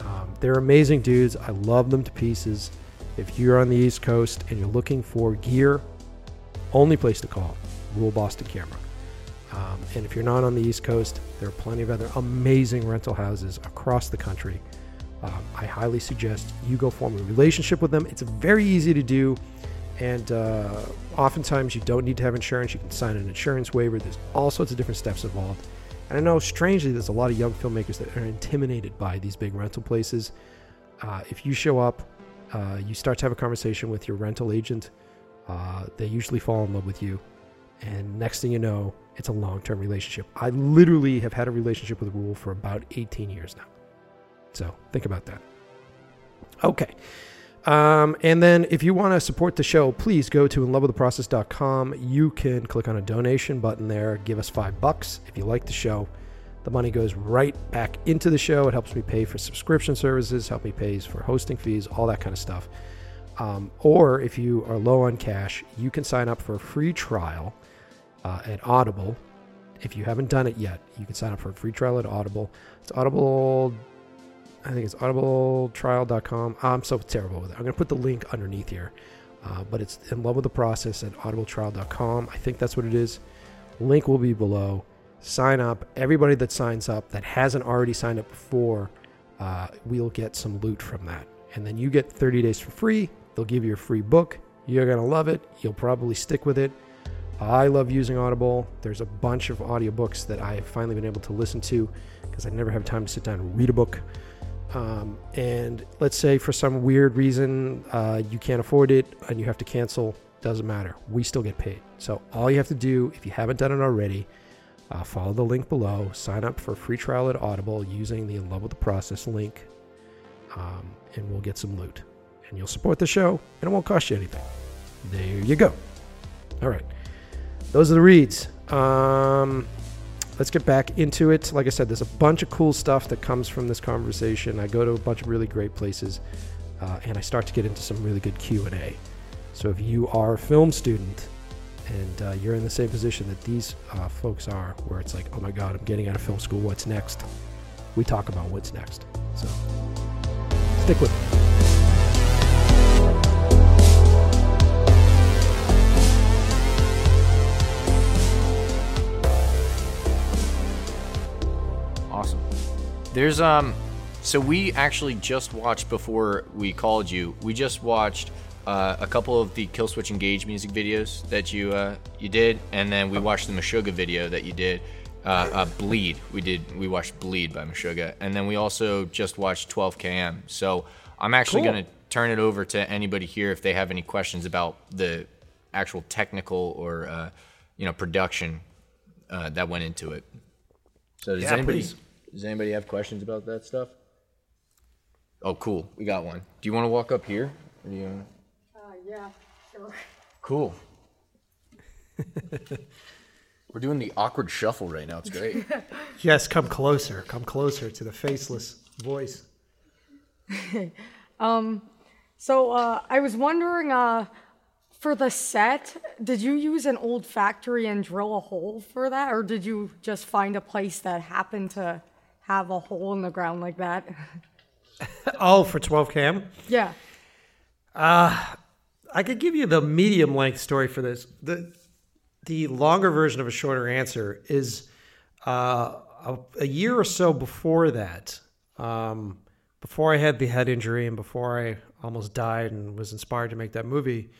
[SPEAKER 1] Um, they're amazing dudes. I love them to pieces. If you're on the East Coast and you're looking for gear, only place to call Rule Boston Camera. Um, and if you're not on the East Coast, there are plenty of other amazing rental houses across the country um, I highly suggest you go form a relationship with them. It's very easy to do, and uh, oftentimes you don't need to have insurance. You can sign an insurance waiver. There's all sorts of different steps involved. And I know, strangely, there's a lot of young filmmakers that are intimidated by these big rental places. Uh, if you show up, uh, you start to have a conversation with your rental agent. Uh, they usually fall in love with you, and next thing you know, it's a long-term relationship. I literally have had a relationship with Rule for about 18 years now. So think about that. Okay. Um, and then if you want to support the show, please go to inlovewiththeprocess.com. You can click on a donation button there. Give us five bucks if you like the show. The money goes right back into the show. It helps me pay for subscription services, help me pay for hosting fees, all that kind of stuff. Um, or if you are low on cash, you can sign up for a free trial uh, at Audible. If you haven't done it yet, you can sign up for a free trial at Audible. It's Audible I think it's audibletrial.com. I'm so terrible with it. I'm going to put the link underneath here. Uh, but it's in love with the process at audibletrial.com. I think that's what it is. Link will be below. Sign up. Everybody that signs up that hasn't already signed up before, uh, we'll get some loot from that. And then you get 30 days for free. They'll give you a free book. You're going to love it. You'll probably stick with it. I love using Audible. There's a bunch of audiobooks that I have finally been able to listen to because I never have time to sit down and read a book. Um, and let's say for some weird reason uh, you can't afford it and you have to cancel, doesn't matter. We still get paid. So all you have to do, if you haven't done it already, uh, follow the link below. Sign up for a free trial at Audible using the In Love with the Process link, um, and we'll get some loot. And you'll support the show, and it won't cost you anything. There you go. All right, those are the reads. Um, let's get back into it. Like I said, there's a bunch of cool stuff that comes from this conversation. I go to a bunch of really great places, uh, and I start to get into some really good Q and A. So if you are a film student and uh, you're in the same position that these uh, folks are, where it's like, oh my God, I'm getting out of film school. What's next? We talk about what's next. So stick with it.
[SPEAKER 2] There's um so we actually just watched before we called you. We just watched uh, a couple of the Killswitch Engage music videos that you uh, you did, and then we watched the Meshuggah video that you did. Uh, uh, Bleed. We did. We watched Bleed by Meshuggah, and then we also just watched 12 km. So I'm actually
[SPEAKER 1] Cool.
[SPEAKER 2] going to turn it over to anybody here if they have any questions about the actual technical or uh, you know production uh, that went into it. So does
[SPEAKER 1] Yeah,
[SPEAKER 2] anybody
[SPEAKER 1] please.
[SPEAKER 2] Does anybody have questions about that stuff? Oh, cool. We got one. Do you want to walk up here? Or do you wanna...
[SPEAKER 5] Uh, yeah, sure.
[SPEAKER 2] Cool. We're doing the awkward shuffle right now. It's great.
[SPEAKER 1] Yes, come closer. Come closer to the faceless voice.
[SPEAKER 5] So uh, I was wondering, uh, for the set, did you use an old factory and drill a hole for that, or did you just find a place that happened to have a hole in the ground like that?
[SPEAKER 1] Oh, for 12 km?
[SPEAKER 5] yeah.
[SPEAKER 1] I could give you the medium length story for this. The the longer version of a shorter answer is uh, a, a year or so before that, um, before I had the head injury and before I almost died and was inspired to make that movie.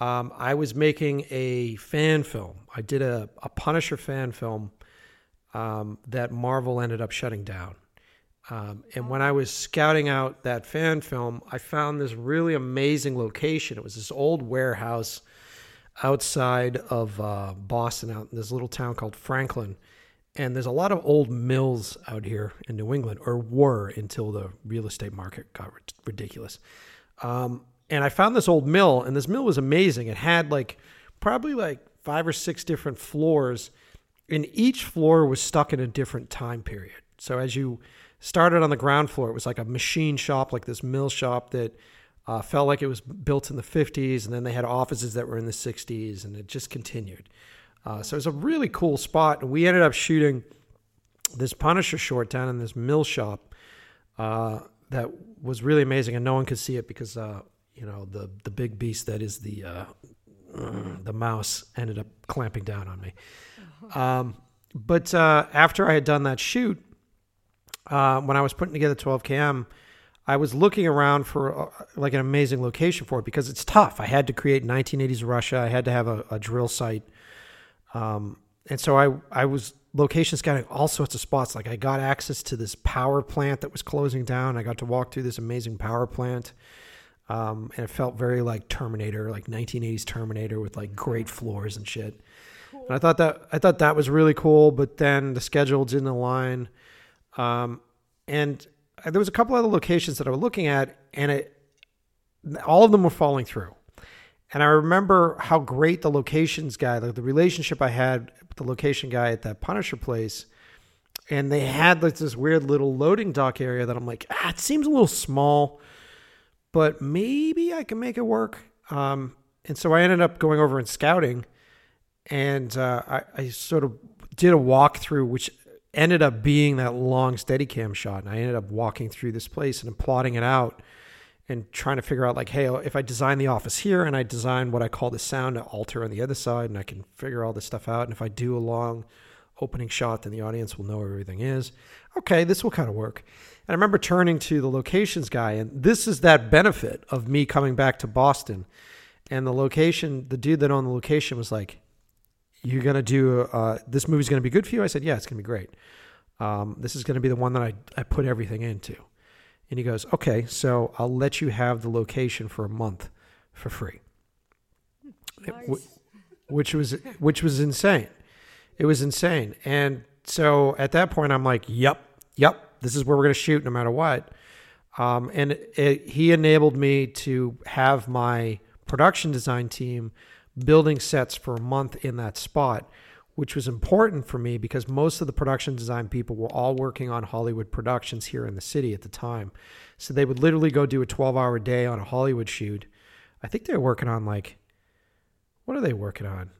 [SPEAKER 1] Um, I was making a fan film. I did a, a Punisher fan film um, that Marvel ended up shutting down. Um, and when I was scouting out that fan film, I found this really amazing location. It was this old warehouse outside of uh, Boston, out in this little town called Franklin. And there's a lot of old mills out here in New England, or were until the real estate market got rid- ridiculous. Um, and I found this old mill, and this mill was amazing. It had like probably like five or six different floors, and each floor was stuck in a different time period. So as you started on the ground floor, it was like a machine shop, like this mill shop that uh, felt like it was built in the 50s, and then they had offices that were in the 60s, and it just continued. Uh, so it was a really cool spot, and we ended up shooting this Punisher short down in this mill shop uh, that was really amazing, and no one could see it because uh, you know the the big beast that is the uh, the mouse ended up clamping down on me. Um, but uh, after I had done that shoot, uh, when I was putting together 12KM, I was looking around for uh, like an amazing location for it because it's tough. I had to create 1980s Russia. I had to have a, a drill site, um, and so I I was location scouting all sorts of spots. Like I got access to this power plant that was closing down. I got to walk through this amazing power plant. Um, and it felt very like Terminator, like 1980s Terminator with like great floors and shit. And I thought that I thought that was really cool, but then the schedule didn't align. Um, and there was a couple other locations that I was looking at, and it all of them were falling through. And I remember how great the locations guy, like the relationship I had with the location guy at that Punisher place, and they had like this weird little loading dock area that I'm like, ah, it seems a little small, but maybe I can make it work. Um, and so I ended up going over and scouting, and uh, I, I sort of did a walkthrough, which ended up being that long Steadicam shot, and I ended up walking through this place and plotting it out and trying to figure out like, hey, if I design the office here and I design what I call the sound altar on the other side, and I can figure all this stuff out, and if I do a long opening shot, then the audience will know where everything is. Okay, this will kind of work. And I remember turning to the locations guy, and this is that benefit of me coming back to Boston. And the location, the dude that owned the location was like, "You're gonna do uh, this movie's gonna be good for you." I said, "Yeah, it's gonna be great. Um, this is gonna be the one that I I put everything into." And he goes, "Okay, so I'll let you have the location for a month for free," Wh- which was which was insane. It was insane. And so at that point, I'm like, "Yep, yep, this is where we're gonna shoot, no matter what." Um, and it, he enabled me to have my production design team building sets for a month in that spot, which was important for me because most of the production design people were all working on Hollywood productions here in the city at the time. So they would literally go do a 12 hour day on a Hollywood shoot. I think they were working on like, what are they working on?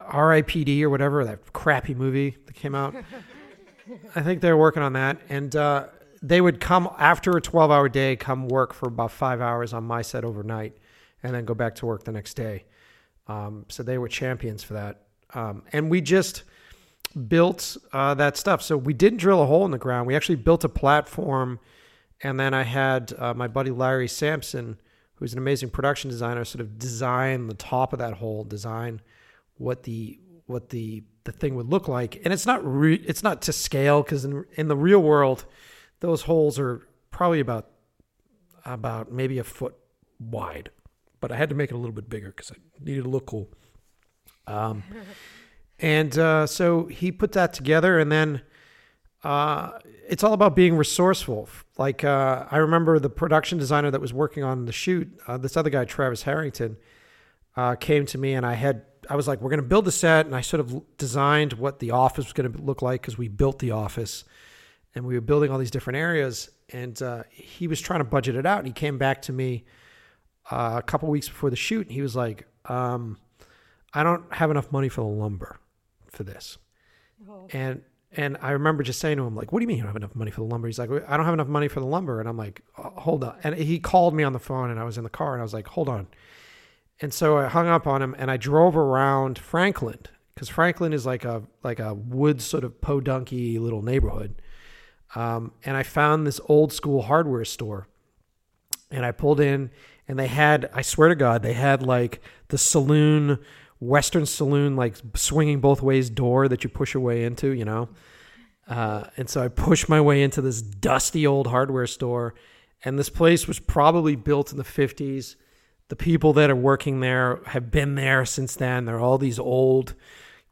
[SPEAKER 1] RIPD or whatever, that crappy movie that came out. I think they were working on that. And uh, they would come after a 12 hour day, come work for about five hours on my set overnight, and then go back to work the next day. Um, so they were champions for that. Um, and we just built uh, that stuff. So we didn't drill a hole in the ground. We actually built a platform. And then I had uh, my buddy Larry Sampson, who's an amazing production designer, sort of design the top of that hole, design what the what the the thing would look like. And it's not re- it's not to scale because in in the real world, those holes are probably about about maybe a foot wide. But I had to make it a little bit bigger because I needed to look cool. Um, and uh, so he put that together, and then uh, it's all about being resourceful. Like uh, I remember the production designer that was working on the shoot, uh, this other guy, Travis Harrington, uh, came to me, and I had I was like, we're going to build the set, and I sort of designed what the office was going to look like because we built the office, and we were building all these different areas, and uh, he was trying to budget it out, and he came back to me uh, a couple weeks before the shoot, and he was like, um, I don't have enough money for the lumber for this. And and I remember just saying to him, like, what do you mean you don't have enough money for the lumber? He's like, I don't have enough money for the lumber. And I'm like, "Oh, hold on. And he called me on the phone and I was in the car and I was like, hold on. And so I hung up on him and I drove around Franklin because Franklin is like a like a wood sort of podunky little neighborhood. Um, and I found this old school hardware store and I pulled in and they had I swear to God they had like the saloon Western saloon like swinging both ways door that you push your way into, you know. Uh, and so I pushed my way into this dusty old hardware store, and this place was probably built in the fifties. The people that are working there have been there since then. They're all these old,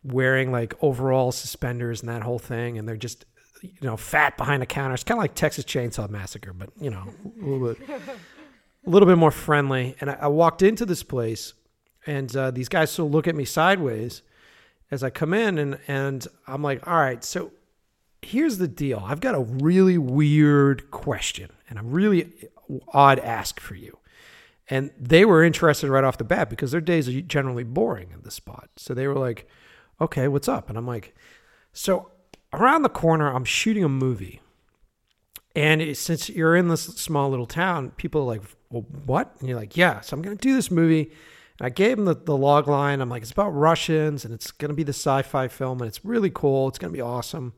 [SPEAKER 1] wearing like overall suspenders and that whole thing, and they're just you know fat behind the counter. It's kind of like Texas Chainsaw Massacre, but you know a little bit a little bit more friendly. And I, I walked into this place, and uh, these guys still look at me sideways as I come in, and and I'm like, all right, so here's the deal. I've got a really weird question, and a really odd ask for you. And they were interested right off the bat because their days are generally boring in this spot. So they were like, okay, what's up? And I'm like, so around the corner, I'm shooting a movie. And it, since you're in this small little town, people are like, well, what? And you're like, yeah. So I'm going to do this movie. And I gave him the, the log line. I'm like, it's about Russians and it's going to be the sci fi film and it's really cool. It's going to be awesome.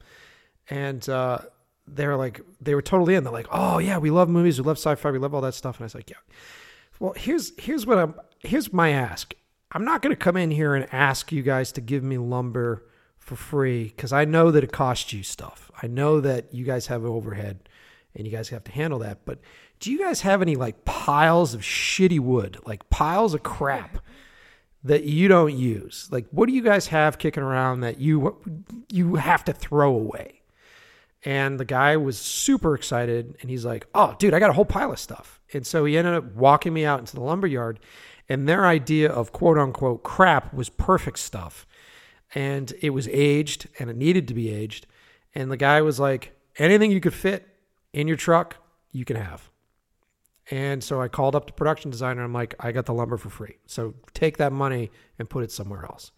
[SPEAKER 1] And uh, they're like, they were totally in. They're like, oh, yeah, we love movies. We love sci fi. We love all that stuff. And I was like, yeah. Well, here's here's what I'm here's my ask. I'm not going to come in here and ask you guys to give me lumber for free because I know that it costs you stuff. I know that you guys have overhead and you guys have to handle that. But do you guys have any like piles of shitty wood, like piles of crap that you don't use? Like, what do you guys have kicking around that you you have to throw away? And the guy was super excited and he's like, Oh, dude, I got a whole pile of stuff. And so he ended up walking me out into the lumber yard. And their idea of quote unquote crap was perfect stuff. And it was aged and it needed to be aged. And the guy was like, Anything you could fit in your truck, you can have. And so I called up the production designer. I'm like, I got the lumber for free. So take that money and put it somewhere else.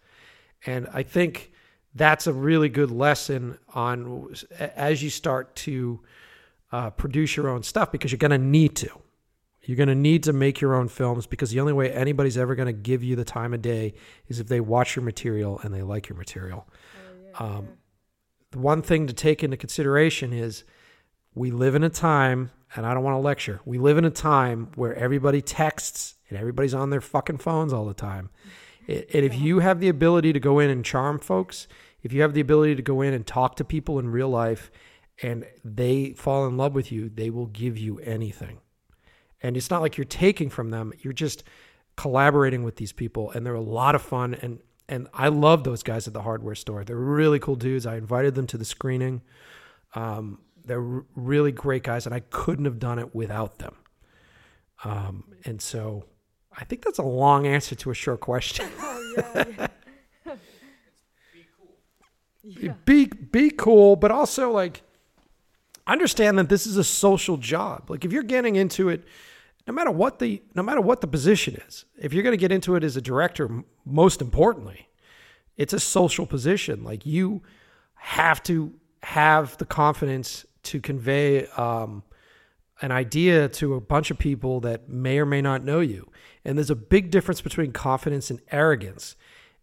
[SPEAKER 1] And I think that's a really good lesson on as you start to uh, produce your own stuff because you're going to need to. You're going to need to make your own films because the only way anybody's ever going to give you the time of day is if they watch your material and they like your material. Um, the one thing to take into consideration is we live in a time, and I don't want to lecture, we live in a time where everybody texts and everybody's on their fucking phones all the time. And if you have the ability to go in and charm folks, if you have the ability to go in and talk to people in real life and they fall in love with you, they will give you anything. And it's not like you're taking from them, you're just collaborating with these people and they're a lot of fun and and I love those guys at the hardware store. They're really cool dudes. I invited them to the screening. Um, they're really great guys, and I couldn't have done it without them. Um, and so, I think that's a long answer to a short question. Be be cool, but also like understand that this is a social job. Like if you're getting into it, no matter what the no matter what the position is, if you're going to get into it as a director, most importantly, it's a social position. Like you have to have the confidence to convey um, an idea to a bunch of people that may or may not know you. And there's a big difference between confidence and arrogance.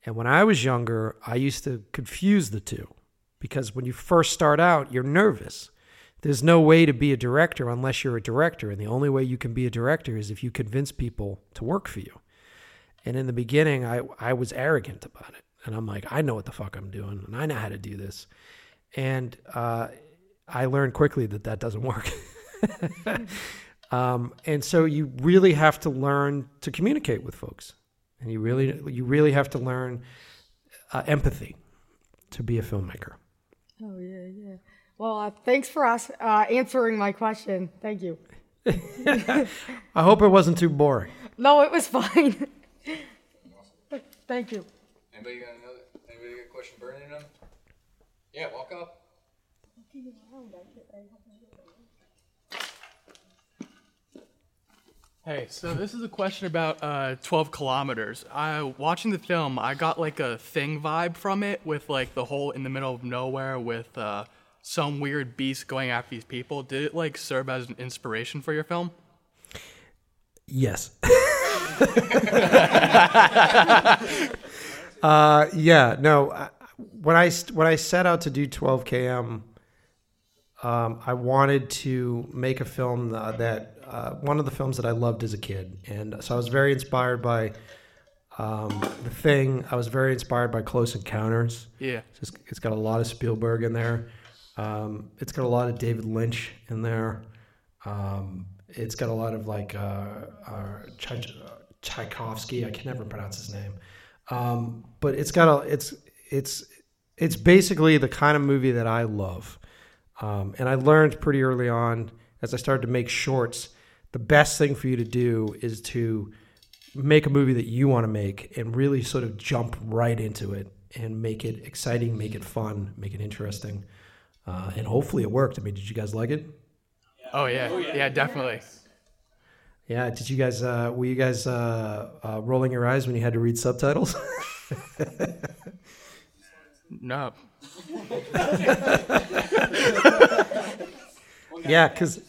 [SPEAKER 1] And when I was younger, I used to confuse the two because when you first start out, you're nervous. There's no way to be a director unless you're a director. And the only way you can be a director is if you convince people to work for you. And in the beginning, I, I was arrogant about it. And I'm like, I know what the fuck I'm doing and I know how to do this. And uh, I learned quickly that that doesn't work. um, and so you really have to learn to communicate with folks. And you really, you really have to learn uh, empathy to be a filmmaker.
[SPEAKER 5] Oh yeah, yeah. Well, uh, thanks for us uh, answering my question. Thank you.
[SPEAKER 1] I hope it wasn't too boring.
[SPEAKER 5] No, it was fine. Thank you.
[SPEAKER 2] Anybody got another? Anybody got a question burning in them? Yeah, walk up.
[SPEAKER 6] Hey, so this is a question about uh, 12 kilometers. I watching the film, I got like a thing vibe from it with like the hole in the middle of nowhere with uh, some weird beast going after these people. Did it like serve as an inspiration for your film?
[SPEAKER 1] Yes. uh, yeah. No. When I when I set out to do 12 km, um, I wanted to make a film uh, that uh, one of the films that I loved as a kid, and so I was very inspired by um, the thing. I was very inspired by Close Encounters.
[SPEAKER 6] Yeah.
[SPEAKER 1] It's, just, it's got a lot of Spielberg in there. Um, it's got a lot of David Lynch in there. Um, it's got a lot of like uh, uh, Tarkovsky. I can never pronounce his name. Um, but it's got a it's it's it's basically the kind of movie that I love. Um, and I learned pretty early on as I started to make shorts. The best thing for you to do is to make a movie that you want to make and really sort of jump right into it and make it exciting, make it fun, make it interesting. Uh, and hopefully it worked. I mean, did you guys like it?
[SPEAKER 6] Oh yeah, yeah, definitely.
[SPEAKER 1] Yeah. Did you guys? Uh, were you guys uh, uh, rolling your eyes when you had to read subtitles?
[SPEAKER 6] No.
[SPEAKER 1] Yeah, because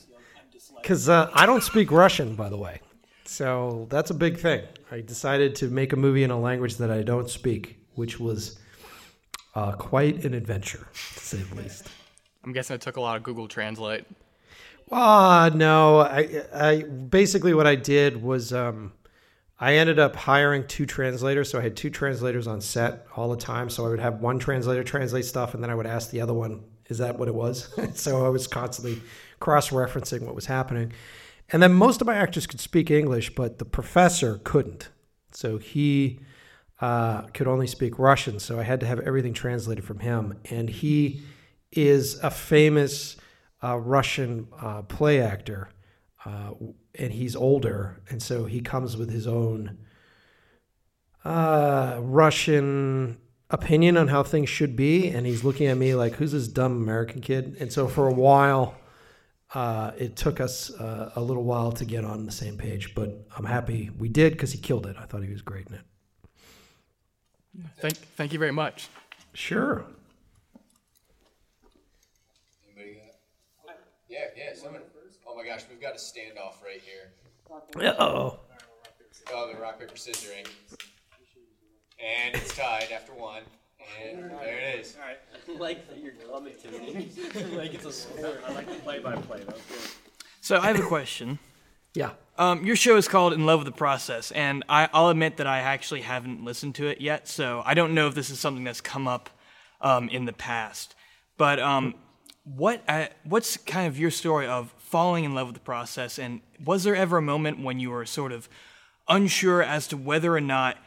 [SPEAKER 1] because uh, I don't speak Russian, by the way. So that's a big thing. I decided to make a movie in a language that I don't speak, which was uh, quite an adventure, to say the least.
[SPEAKER 6] I'm guessing it took a lot of Google Translate.
[SPEAKER 1] Uh no. I, I basically what I did was um, I ended up hiring two translators. So I had two translators on set all the time. So I would have one translator translate stuff, and then I would ask the other one, "Is that what it was?" so I was constantly cross-referencing what was happening. And then most of my actors could speak English, but the professor couldn't. So he uh, could only speak Russian. So I had to have everything translated from him. And he is a famous uh, Russian uh, play actor, uh, and he's older, and so he comes with his own uh, Russian opinion on how things should be, and he's looking at me like, "Who's this dumb American kid?" And so for a while, uh, it took us uh, a little while to get on the same page, but I'm happy we did because he killed it. I thought he was great in it.
[SPEAKER 6] Thank, thank you very much.
[SPEAKER 1] Sure.
[SPEAKER 2] Anybody got? Yeah, yeah. Someone. Oh my gosh, we've got a standoff right here.
[SPEAKER 1] Uh-oh.
[SPEAKER 2] Oh, the rock paper scissors. And it's tied after one. And there it is.
[SPEAKER 4] All right. I like that you're commentating. like it's a sport. I like the play-by-play. That good.
[SPEAKER 7] So I have a question.
[SPEAKER 1] Yeah.
[SPEAKER 7] Um, your show is called In Love with the Process, and I, I'll admit that I actually haven't listened to it yet, so I don't know if this is something that's come up um, in the past. But um, what uh, what's kind of your story of falling in love with the process, and was there ever a moment when you were sort of unsure as to whether or not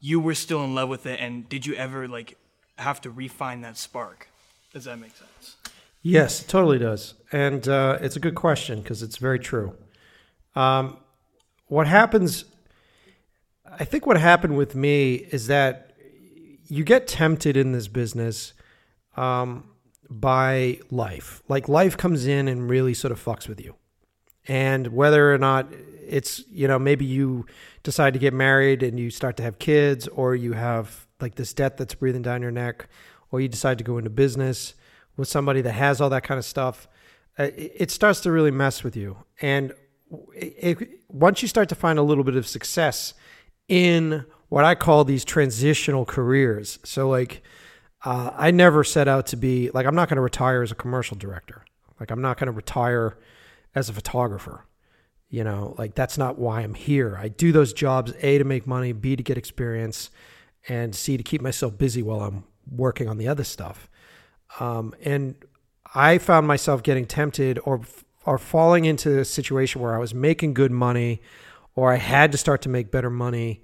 [SPEAKER 7] you were still in love with it, and did you ever like have to refine that spark? Does that make sense?
[SPEAKER 1] Yes, it totally does. And uh, it's a good question because it's very true. Um, what happens, I think what happened with me is that you get tempted in this business um, by life. Like life comes in and really sort of fucks with you. And whether or not it's, you know, maybe you decide to get married and you start to have kids, or you have like this debt that's breathing down your neck, or you decide to go into business with somebody that has all that kind of stuff, uh, it, starts to really mess with you. And it, it, once you start to find a little bit of success in what I call these transitional careers, so like uh, I never set out to be like I'm not going to retire as a commercial director. Like I'm not going to retire as a photographer. You know, like that's not why I'm here. I do those jobs A to make money, B to get experience, and C to keep myself busy while I'm working on the other stuff. Um, and I found myself getting tempted or or falling into a situation where I was making good money, or I had to start to make better money.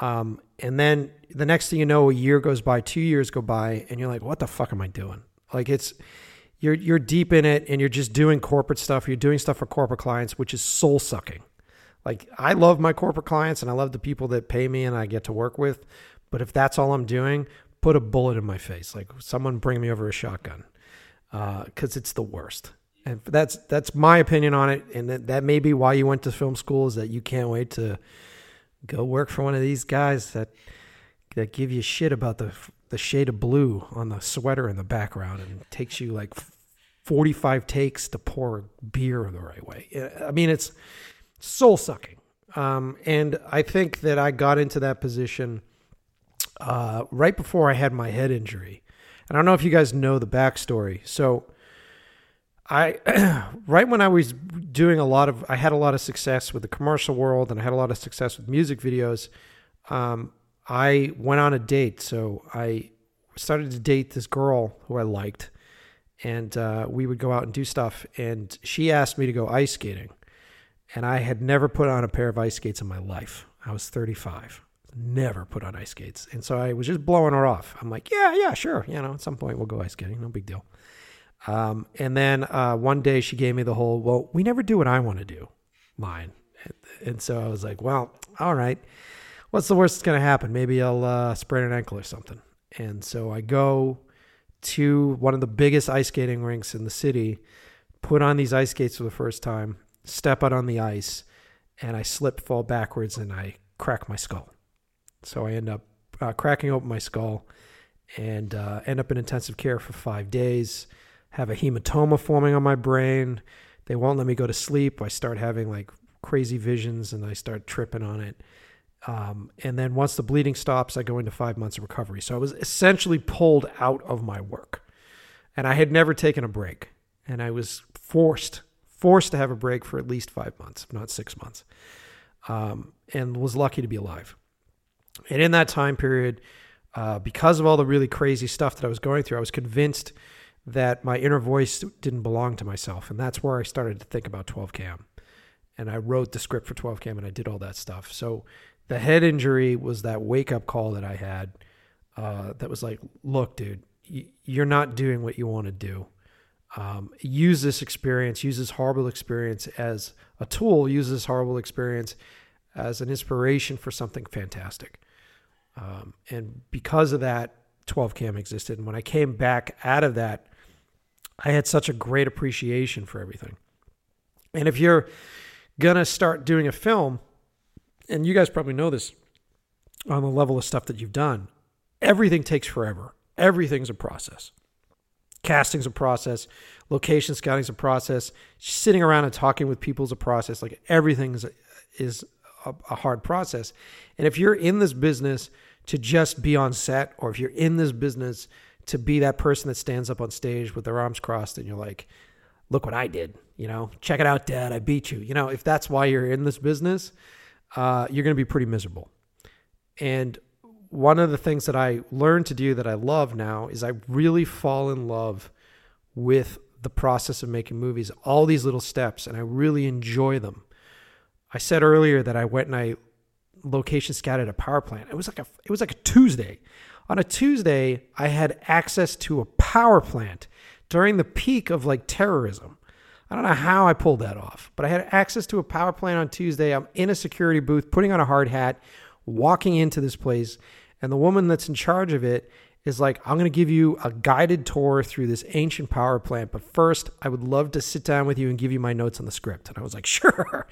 [SPEAKER 1] Um, and then the next thing you know, a year goes by, two years go by, and you're like, "What the fuck am I doing?" Like it's you're you're deep in it, and you're just doing corporate stuff. You're doing stuff for corporate clients, which is soul sucking. Like I love my corporate clients, and I love the people that pay me, and I get to work with. But if that's all I'm doing, put a bullet in my face. Like someone bring me over a shotgun, because uh, it's the worst. And that's that's my opinion on it, and that, that may be why you went to film school is that you can't wait to go work for one of these guys that that give you shit about the the shade of blue on the sweater in the background and takes you like 45 takes to pour beer the right way. I mean, it's soul sucking. Um, and I think that I got into that position uh, right before I had my head injury. And I don't know if you guys know the backstory. So, I right when I was doing a lot of I had a lot of success with the commercial world and I had a lot of success with music videos. Um, I went on a date, so I started to date this girl who I liked, and uh, we would go out and do stuff. And she asked me to go ice skating, and I had never put on a pair of ice skates in my life. I was 35, never put on ice skates, and so I was just blowing her off. I'm like, yeah, yeah, sure, you know, at some point we'll go ice skating, no big deal. Um, and then uh, one day she gave me the whole, well, we never do what I want to do line. And so I was like, well, all right. What's the worst that's going to happen? Maybe I'll uh, sprain an ankle or something. And so I go to one of the biggest ice skating rinks in the city, put on these ice skates for the first time, step out on the ice, and I slip, fall backwards, and I crack my skull. So I end up uh, cracking open my skull and uh, end up in intensive care for five days have a hematoma forming on my brain. They won't let me go to sleep. I start having like crazy visions and I start tripping on it. Um, and then once the bleeding stops, I go into five months of recovery. So I was essentially pulled out of my work. And I had never taken a break. And I was forced, forced to have a break for at least five months, if not six months. Um, and was lucky to be alive. And in that time period, uh, because of all the really crazy stuff that I was going through, I was convinced that my inner voice didn't belong to myself. And that's where I started to think about 12 km. And I wrote the script for 12 km and I did all that stuff. So the head injury was that wake up call that I had uh, that was like, look, dude, you're not doing what you want to do. Um, use this experience, use this horrible experience as a tool, use this horrible experience as an inspiration for something fantastic. Um, and because of that, 12 km existed. And when I came back out of that, I had such a great appreciation for everything. And if you're going to start doing a film, and you guys probably know this on the level of stuff that you've done, everything takes forever. everything's a process. Casting's a process, location scouting's a process, sitting around and talking with people is a process. Like everything is, is a, a hard process. And if you're in this business to just be on set, or if you're in this business to be that person that stands up on stage with their arms crossed and you're like, look what I did, you know, check it out, dad, I beat you. You know, if that's why you're in this business, uh, you're going to be pretty miserable. And one of the things that I learned to do that I love now is I really fall in love with the process of making movies, all these little steps, and I really enjoy them. I said earlier that I went and I location scouted a power plant. It was like a it was like a Tuesday. On a Tuesday, I had access to a power plant during the peak of like terrorism. I don't know how I pulled that off, but I had access to a power plant on Tuesday. I'm in a security booth, putting on a hard hat, walking into this place, and the woman that's in charge of it is like, I'm going to give you a guided tour through this ancient power plant. But first, I would love to sit down with you and give you my notes on the script. And I was like, sure,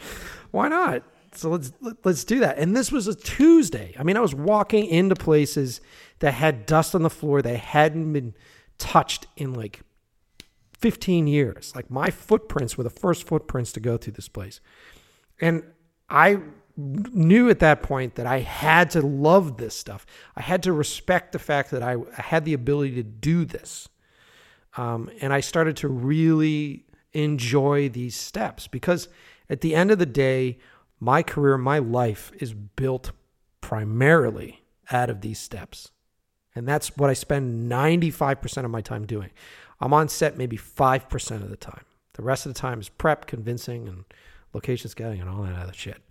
[SPEAKER 1] why not? So let's let's do that. And this was a Tuesday. I mean, I was walking into places that had dust on the floor that hadn't been touched in like 15 years. Like my footprints were the first footprints to go through this place. And I knew at that point that I had to love this stuff. I had to respect the fact that I, had the ability to do this. Um, and I started to really enjoy these steps because at the end of the day, my career, my life is built primarily out of these steps. And that's what I spend 95% of my time doing. I'm on set maybe 5% of the time. The rest of the time is prep, convincing, and location scouting and all that other shit.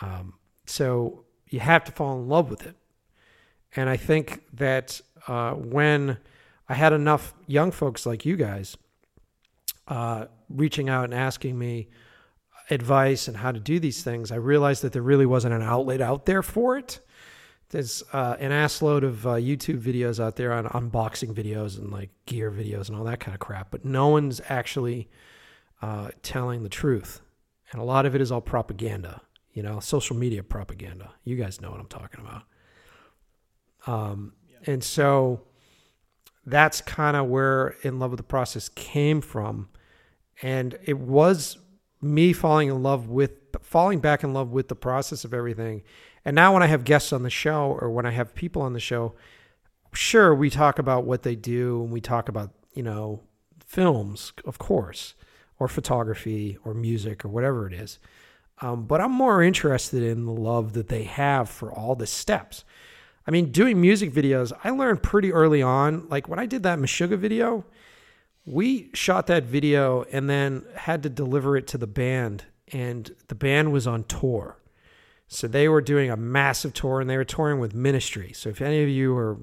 [SPEAKER 1] Um, so you have to fall in love with it. And I think that uh, when I had enough young folks like you guys uh, reaching out and asking me advice and how to do these things, I realized that there really wasn't an outlet out there for it. There's uh, an assload of uh, YouTube videos out there on unboxing videos and like gear videos and all that kind of crap, but no one's actually uh, telling the truth. And a lot of it is all propaganda you know, social media propaganda. You guys know what I'm talking about. Um, yeah. And so that's kind of where In Love with the Process came from. And it was me falling in love with, falling back in love with the process of everything. And now when I have guests on the show or when I have people on the show, sure, we talk about what they do and we talk about, you know, films, of course, or photography or music or whatever it is. Um, but I'm more interested in the love that they have for all the steps. I mean, doing music videos, I learned pretty early on. Like when I did that Meshuggah video, we shot that video and then had to deliver it to the band, and the band was on tour. So they were doing a massive tour and they were touring with Ministry. So if any of you are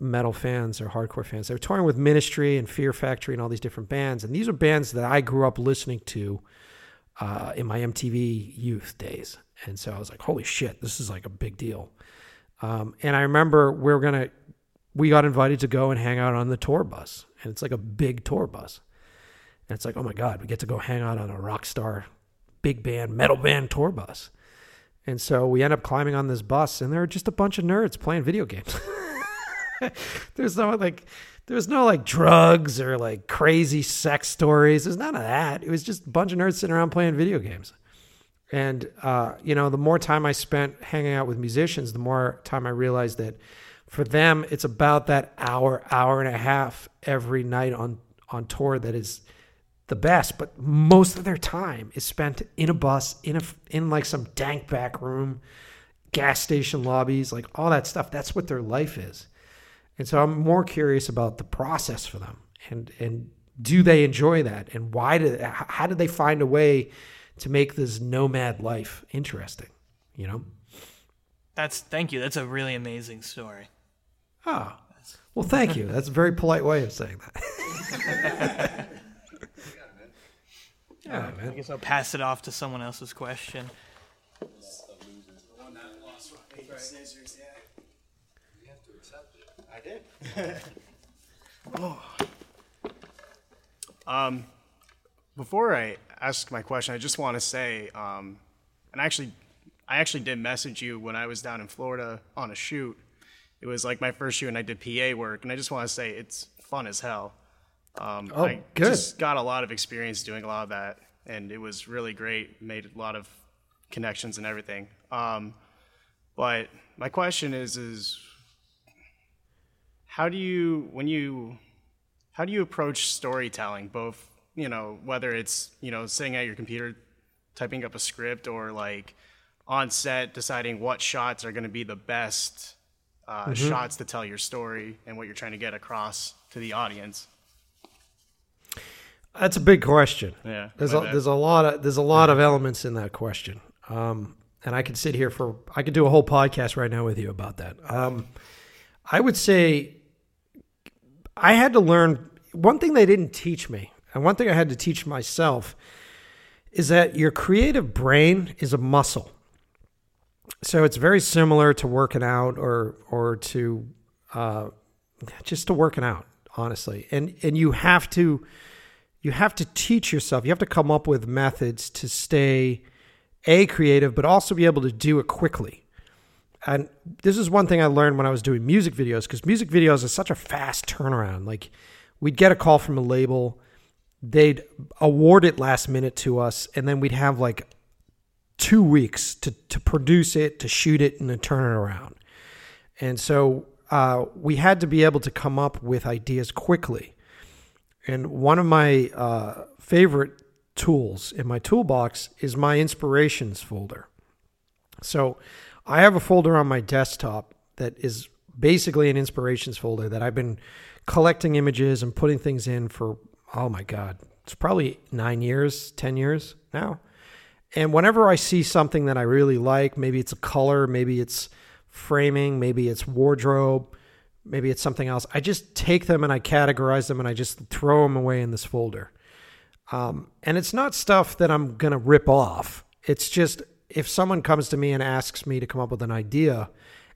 [SPEAKER 1] metal fans or hardcore fans, they were touring with Ministry and Fear Factory and all these different bands. And these are bands that I grew up listening to uh, in my MTV youth days. And so I was like, holy shit, this is like a big deal. Um, and I remember we were going to, we got invited to go and hang out on the tour bus. And it's like a big tour bus. And it's like, oh my God, we get to go hang out on a rock star, big band, metal band tour bus. And so we end up climbing on this bus, and there are just a bunch of nerds playing video games. There's no like, there's no like drugs or like crazy sex stories. There's none of that. It was just a bunch of nerds sitting around playing video games. And, uh, you know, the more time I spent hanging out with musicians, the more time I realized that for them, it's about that hour, hour and a half every night on, on tour that is the best. But most of their time is spent in a bus, in a, in like some dank back room, gas station lobbies, like all that stuff. That's what their life is. And so I'm more curious about the process for them and and do they enjoy that and why did how did they find a way to make this nomad life interesting, you know?
[SPEAKER 7] That's thank you. That's a really amazing story.
[SPEAKER 1] Ah. Well, thank you. That's a very polite way of saying that.
[SPEAKER 7] yeah, man. I guess I'll pass it off to someone else's question.
[SPEAKER 8] oh. Um, before I ask my question, I just want to say, um, and actually, I actually did message you when I was down in Florida on a shoot, it was like my first shoot, and I did PA work, and I just want to say it's fun as hell. Um,
[SPEAKER 1] Oh,
[SPEAKER 8] I
[SPEAKER 1] good.
[SPEAKER 8] just got a lot of experience doing a lot of that, and it was really great. Made a lot of connections and everything. Um, but my question is, is how do you when you how do you approach storytelling both you know whether it's you know sitting at your computer typing up a script or like on set deciding what shots are going to be the best uh,
[SPEAKER 1] Mm-hmm.
[SPEAKER 8] shots to tell your story and what you're trying to get across to the audience
[SPEAKER 1] That's a big question.
[SPEAKER 8] Yeah,
[SPEAKER 1] There's a,
[SPEAKER 8] bad.
[SPEAKER 1] there's a lot of there's a lot of elements in that question. Um, and I could sit here for I could do a whole podcast right now with you about that. Um, I would say I had to learn one thing they didn't teach me, and one thing I had to teach myself is that your creative brain is a muscle. So it's very similar to working out or or to uh, just to working out, honestly. And and you have to you have to teach yourself. You have to come up with methods to stay a creative, but also be able to do it quickly. And this is one thing I learned when I was doing music videos because music videos is such a fast turnaround. Like we'd get a call from a label, they'd award it last minute to us, and then we'd have like two weeks to to produce it, to shoot it, and to turn it around. And so uh, we had to be able to come up with ideas quickly. And one of my uh, favorite tools in my toolbox is my inspirations folder. So I have a folder on my desktop that is basically an inspirations folder that I've been collecting images and putting things in for, oh my God, it's probably nine years, 10 years now. And whenever I see something that I really like, maybe it's a color, maybe it's framing, maybe it's wardrobe, maybe it's something else, I just take them and I categorize them and I just throw them away in this folder. Um, and it's not stuff that I'm going to rip off. It's just if someone comes to me and asks me to come up with an idea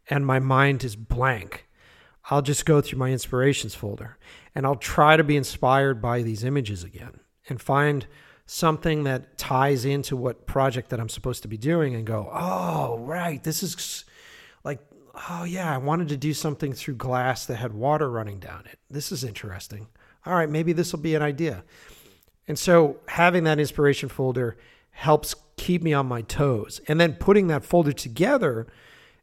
[SPEAKER 1] and my mind is blank, I'll just go through my inspirations folder and I'll try to be inspired by these images again and find something that ties into what project that I'm supposed to be doing and go, oh, right, this is oh, yeah, I wanted to do something through glass that had water running down it. This is interesting. All right, maybe this will be an idea. And so having that inspiration folder helps keep me on my toes. And then putting that folder together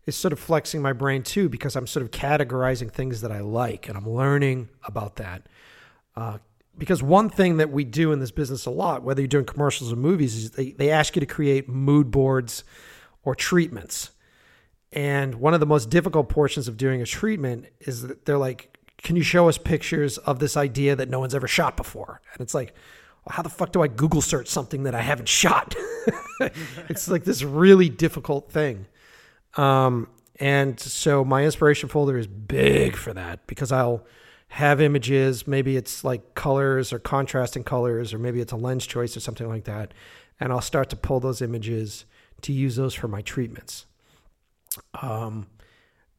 [SPEAKER 1] is sort of flexing my brain too, because I'm sort of categorizing things that I like and I'm learning about that. Uh, because one thing that we do in this business a lot, whether you're doing commercials or movies, is they, they ask you to create mood boards or treatments. And one of the most difficult portions of doing a treatment is that they're like, can you show us pictures of this idea that no one's ever shot before? And it's like, well, how the fuck do I Google search something that I haven't shot? it's like this really difficult thing. Um, and so my inspiration folder is big for that because I'll have images. Maybe it's like colors or contrasting colors, or maybe it's a lens choice or something like that. And I'll start to pull those images to use those for my treatments. Um,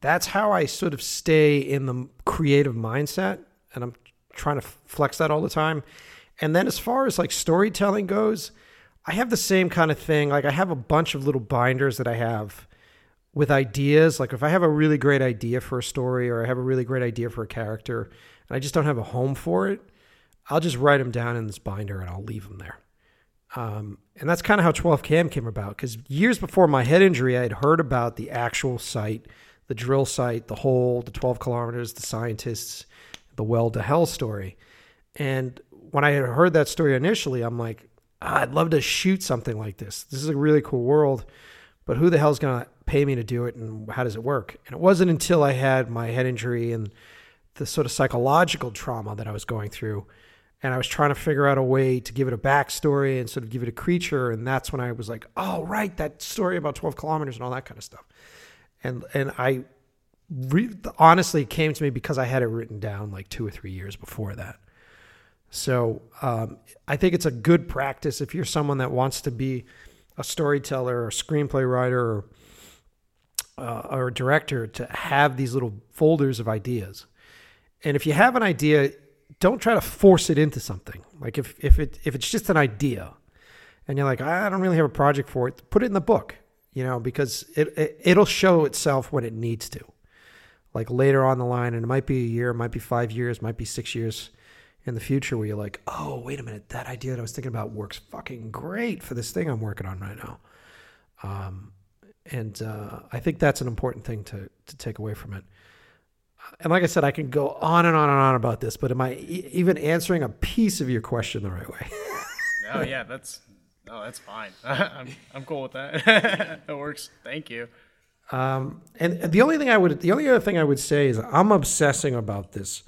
[SPEAKER 1] that's how I sort of stay in the creative mindset, and I'm trying to flex that all the time. And then as far as like storytelling goes, I have the same kind of thing. Like I have a bunch of little binders that I have with ideas. Like if I have a really great idea for a story or I have a really great idea for a character and I just don't have a home for it, I'll just write them down in this binder and I'll leave them there. Um, and that's kind of how 12 km came about because years before my head injury, I had heard about the actual site, the drill site, the hole, the 12 kilometers, the scientists, the well to hell story. And when I had heard that story initially, I'm like, ah, I'd love to shoot something like this. This is a really cool world, but who the hell's going to pay me to do it and how does it work? And it wasn't until I had my head injury and the sort of psychological trauma that I was going through. And I was trying to figure out a way to give it a backstory and sort of give it a creature. And that's when I was like, oh, right, that story about 12 kilometers and all that kind of stuff. And, and I re- honestly came to me because I had it written down like two or three years before that. So um, I think it's a good practice if you're someone that wants to be a storyteller or a screenplay writer or, uh, or a director to have these little folders of ideas. And if you have an idea, don't try to force it into something. Like if, if it if it's just an idea and you're like, I don't really have a project for it, put it in the book, you know, because it, it it'll show itself when it needs to. like later on the line, and it might be a year, might be five years, might be six years in the future where you're like, oh, wait a minute, that idea that I was thinking about works fucking great for this thing I'm working on right now. Um, and uh, I think that's an important thing to to take away from it. And like I said, I can go on and on and on about this, but am I e- even answering a piece of your question the right way?
[SPEAKER 8] No, yeah, that's no, that's fine. I'm I'm cool with that. that works. Thank you.
[SPEAKER 1] Um, and the only thing I would, the only other thing I would say is I'm obsessing about this.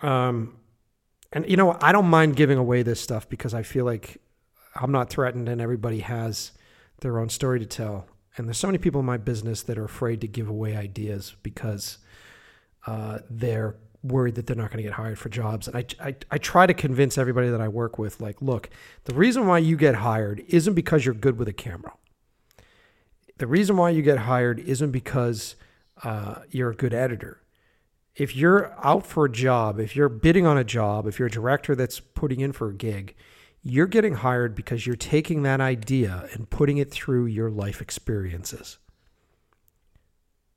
[SPEAKER 1] Um, and you know, I don't mind giving away this stuff because I feel like I'm not threatened and everybody has their own story to tell. And there's so many people in my business that are afraid to give away ideas because uh, they're worried that they're not going to get hired for jobs. And I, I, I try to convince everybody that I work with, like, look, the reason why you get hired isn't because you're good with a camera. The reason why you get hired isn't because uh, you're a good editor. If you're out for a job, if you're bidding on a job, if you're a director that's putting in for a gig, you're getting hired because you're taking that idea and putting it through your life experiences.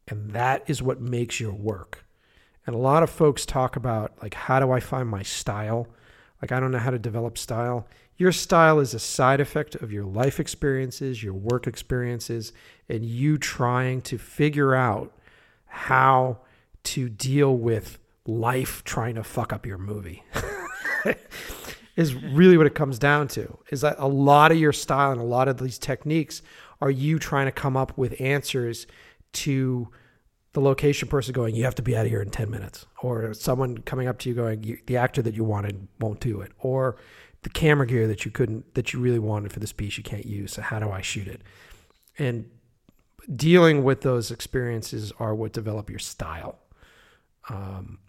[SPEAKER 1] And that is what makes your work. And a lot of folks talk about, like, how do I find my style? Like, I don't know how to develop style. Your style is a side effect of your life experiences, your work experiences, and you trying to figure out how to deal with life trying to fuck up your movie. is really what it comes down to. Is that a lot of your style and a lot of these techniques are you trying to come up with answers to the location person going, you have to be out of here in 10 minutes, or someone coming up to you going, the actor that you wanted won't do it, or the camera gear that you couldn't, that you really wanted for this piece you can't use. So how do I shoot it? And dealing with those experiences are what develop your style. Um,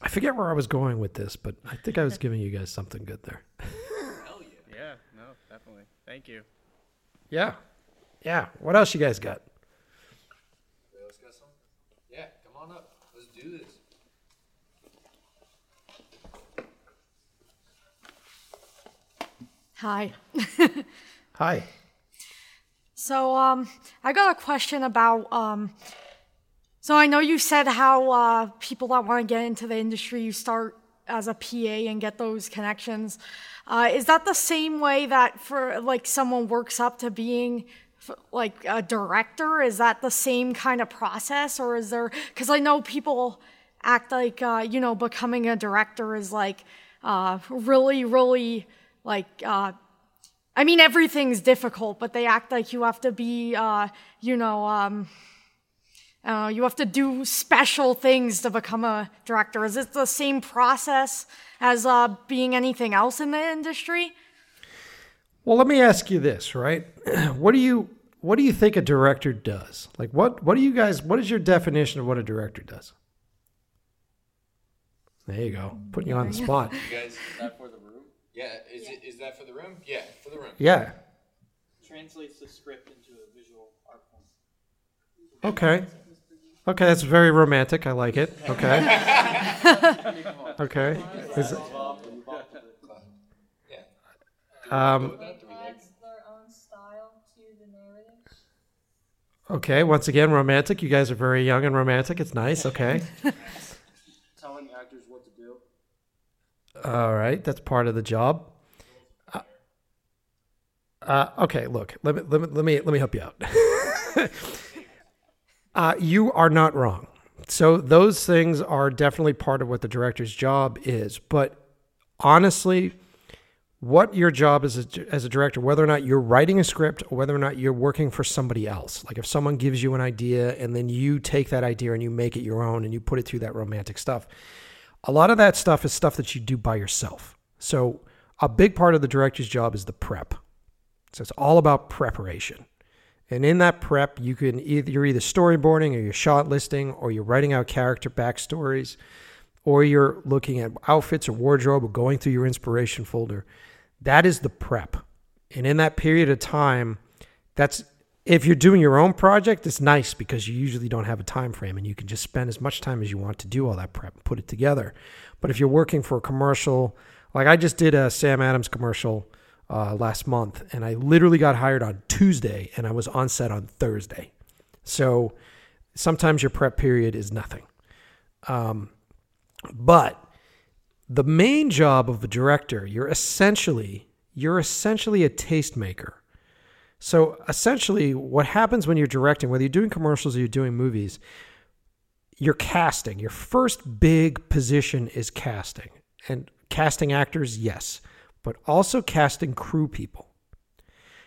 [SPEAKER 1] I forget where I was going with this, but I think I was giving you guys something good there.
[SPEAKER 8] Hell yeah! Yeah, no, definitely. Thank you.
[SPEAKER 1] Yeah. Yeah. What else you guys got?
[SPEAKER 2] Let's got some. Yeah, come on up. Let's do this.
[SPEAKER 5] Hi.
[SPEAKER 1] Hi.
[SPEAKER 5] So, um, I got a question about, um, so I know you said how, uh, people that want to get into the industry, you start as a PA and get those connections. Uh, is that the same way that for, like, someone works up to being, like, a director? Is that the same kind of process? Or is there, because I know people act like, uh, you know, becoming a director is, like, uh, really, really, like, uh, I mean, everything's difficult, but they act like you have to be, uh, you know, um, uh, you have to do special things to become a director. Is it the same process as uh, being anything else in the industry?
[SPEAKER 1] Well, let me ask you this, right? What do you what do you think a director does? Like what what do you guys what is your definition of what a director does? There you go. Putting you on the spot.
[SPEAKER 2] You guys, is that for the room? Yeah, is it is that for the room? Yeah, for the room.
[SPEAKER 1] Yeah.
[SPEAKER 4] Translates the script into a visual art form.
[SPEAKER 1] Okay. Okay, that's very romantic. I like it. Okay. okay. Is it- um,
[SPEAKER 9] adds their own style to the narrative.
[SPEAKER 1] okay, once again, romantic. You guys are very young and romantic. It's nice. Okay.
[SPEAKER 4] Telling actors what to do.
[SPEAKER 1] All right, that's part of the job. Uh, uh, okay, look, let me let me let me let me help you out. uh, you are not wrong. So those things are definitely part of what the director's job is. But honestly, what your job is as a, as a director, whether or not you're writing a script or whether or not you're working for somebody else, like if someone gives you an idea and then you take that idea and you make it your own and you put it through that romantic stuff, a lot of that stuff is stuff that you do by yourself. So a big part of the director's job is the prep. So it's all about preparation. And in that prep, you can either you're either storyboarding or you're shot listing or you're writing out character backstories or you're looking at outfits or wardrobe or going through your inspiration folder. That is the prep. And in that period of time, that's if you're doing your own project, it's nice because you usually don't have a time frame and you can just spend as much time as you want to do all that prep and put it together. But if you're working for a commercial, like I just did a Sam Adams commercial uh, last month, and I literally got hired on Tuesday, and I was on set on Thursday. So Sometimes your prep period is nothing. Um, but the main job of a director, you're essentially you're essentially a tastemaker. So essentially, what happens when you're directing, whether you're doing commercials or you're doing movies, you're casting. Your first big position is casting, and casting actors, yes, but also casting crew people.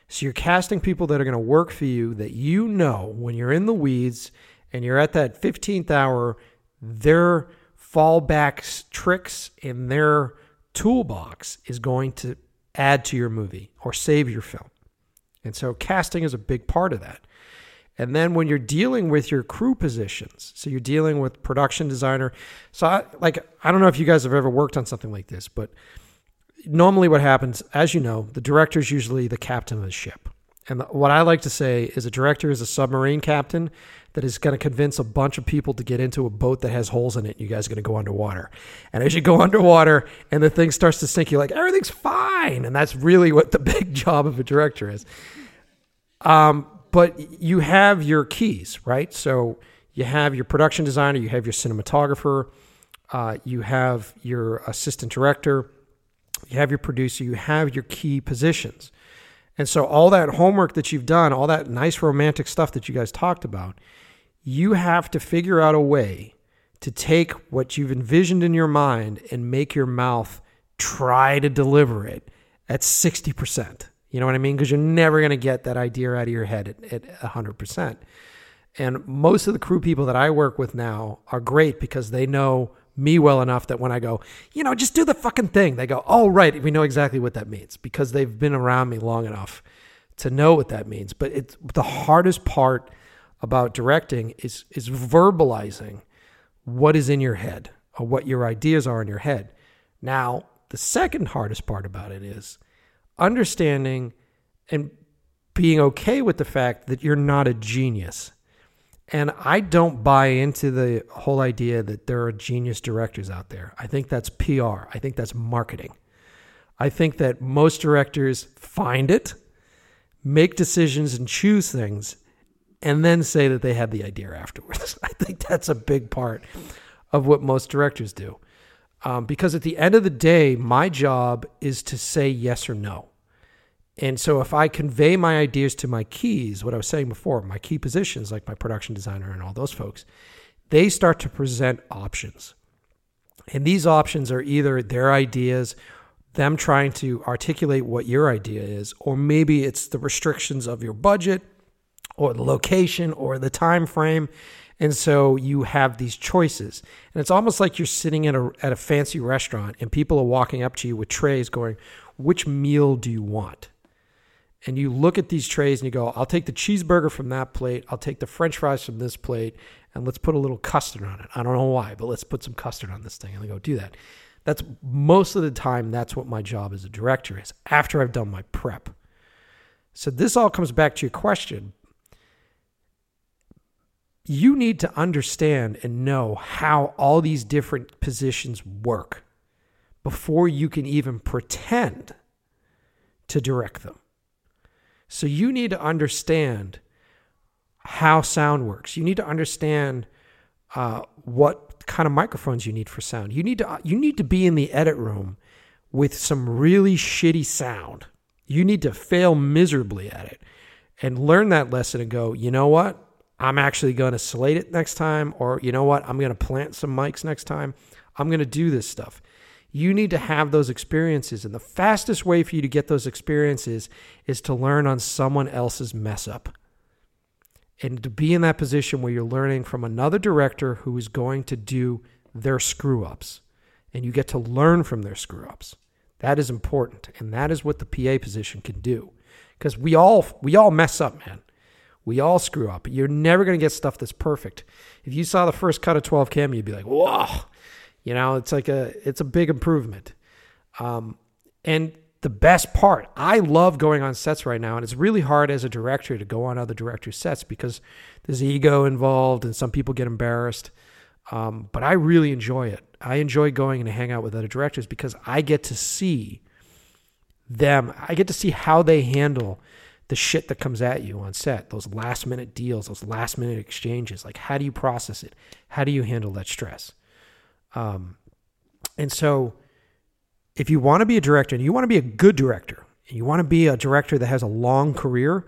[SPEAKER 1] So you're casting people that are going to work for you that you know when you're in the weeds and you're at that 15th hour, their fallback tricks in their toolbox is going to add to your movie or save your film. And so casting is a big part of that. And then when you're dealing with your crew positions, so you're dealing with production designer. So I, like I don't know if you guys have ever worked on something like this, but normally what happens, as you know, the director is usually the captain of the ship. And what I like to say is a director is a submarine captain that is going to convince a bunch of people to get into a boat that has holes in it. You guys are going to go underwater. And as you go underwater and the thing starts to sink, you're like, everything's fine. And that's really what the big job of a director is. Um, but you have your keys, right? So you have your production designer, you have your cinematographer, uh, you have your assistant director, you have your producer, you have your key positions. And so all that homework that you've done, all that nice romantic stuff that you guys talked about, you have to figure out a way to take what you've envisioned in your mind and make your mouth try to deliver it at 60%. You know what I mean? Because you're never going to get that idea out of your head at, at 100%. And most of the crew people that I work with now are great because they know me well enough that when I go, you know, just do the fucking thing, they go, oh, right, we know exactly what that means because they've been around me long enough to know what that means. But it's the hardest part about directing is is verbalizing what is in your head or what your ideas are in your head. Now, the second hardest part about it is understanding and being okay with the fact that you're not a genius. And I don't buy into the whole idea that there are genius directors out there. I think that's PR. I think that's marketing. I think that most directors find it, make decisions, and choose things, and then say that they had the idea afterwards. I think that's a big part of what most directors do. Um, because at the end of the day, my job is to say yes or no. And so if I convey my ideas to my keys, what I was saying before, my key positions, like my production designer and all those folks, they start to present options. And these options are either their ideas, them trying to articulate what your idea is, or maybe it's the restrictions of your budget or the location or the time frame. And so you have these choices. And it's almost like you're sitting at a, at a fancy restaurant and people are walking up to you with trays going, Which meal do you want? And you look at these trays and you go, I'll take the cheeseburger from that plate. I'll take the french fries from this plate. And let's put a little custard on it. I don't know why, but let's put some custard on this thing. And they go, Do that. That's most of the time, that's what my job as a director is after I've done my prep. So this all comes back to your question you need to understand and know how all these different positions work before you can even pretend to direct them. So you need to understand how sound works. You need to understand uh, what kind of microphones you need for sound. You need to you need to be in the edit room with some really shitty sound. You need to fail miserably at it and learn that lesson and go, you know what? I'm actually going to slate it next time, or you know what? I'm going to plant some mics next time. I'm going to do this stuff. You need to have those experiences. And the fastest way for you to get those experiences is to learn on someone else's mess up. And to be in that position where you're learning from another director who is going to do their screw ups. And you get to learn from their screw ups. That is important. And that is what the PA position can do. Because we all we all mess up, man. We all screw up. You're never going to get stuff that's perfect. If you saw the first cut of 12 km, you'd be like, whoa, you know, it's like a, it's a big improvement. Um, and the best part, I love going on sets right now. And it's really hard as a director to go on other director sets because there's ego involved and some people get embarrassed. Um, but I really enjoy it. I enjoy going and hang out with other directors because I get to see them. I get to see how they handle the shit that comes at you on set, those last minute deals, those last minute exchanges. Like, how do you process it? How do you handle that stress? Um, and so, if you want to be a director and you want to be a good director, and you want to be a director that has a long career,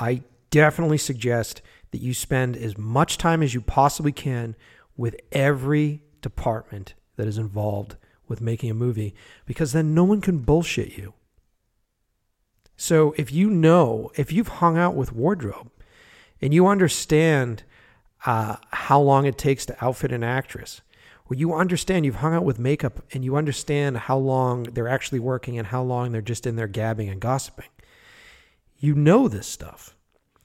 [SPEAKER 1] I definitely suggest that you spend as much time as you possibly can with every department that is involved with making a movie because then no one can bullshit you. So if you know, if you've hung out with wardrobe and you understand uh, how long it takes to outfit an actress, or you understand you've hung out with makeup and you understand how long they're actually working and how long they're just in there gabbing and gossiping, you know this stuff.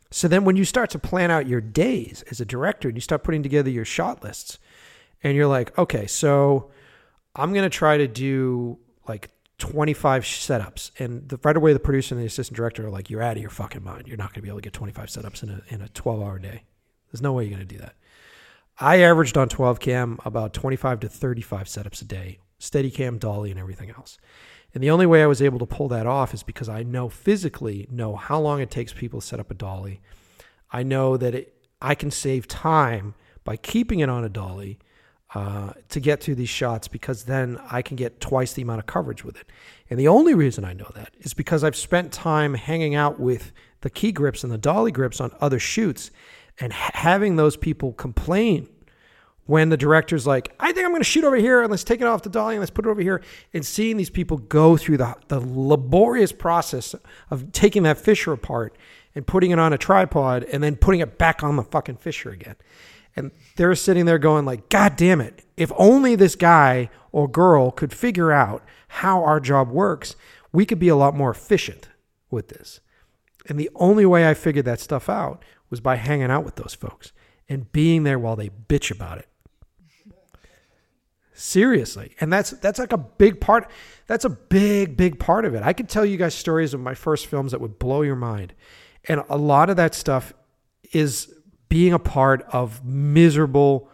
[SPEAKER 1] So then when you start to plan out your days as a director and you start putting together your shot lists, and you're like, okay, so I'm going to try to do like 25 setups. And the, right away, the producer and the assistant director are like, you're out of your fucking mind. You're not going to be able to get 25 setups in a, in a 12 hour day. There's no way you're going to do that. I averaged on 12 km about 25 to 35 setups a day, Steadicam, dolly, and everything else. And the only way I was able to pull that off is because I know physically know how long it takes people to set up a dolly. I know that it, I can save time by keeping it on a dolly uh, to get through these shots because then I can get twice the amount of coverage with it. And the only reason I know that is because I've spent time hanging out with the key grips and the dolly grips on other shoots and ha- having those people complain when the director's like, I think I'm going to shoot over here and let's take it off the dolly and let's put it over here. And seeing these people go through the, the laborious process of taking that Fisher apart and putting it on a tripod and then putting it back on the fucking Fisher again. And they're sitting there going like, God damn it. If only this guy or girl could figure out how our job works, we could be a lot more efficient with this. And the only way I figured that stuff out was by hanging out with those folks and being there while they bitch about it. Seriously. And that's that's like a big part that's a big big part of it. I could tell you guys stories of my first films that would blow your mind. And a lot of that stuff is being a part of miserable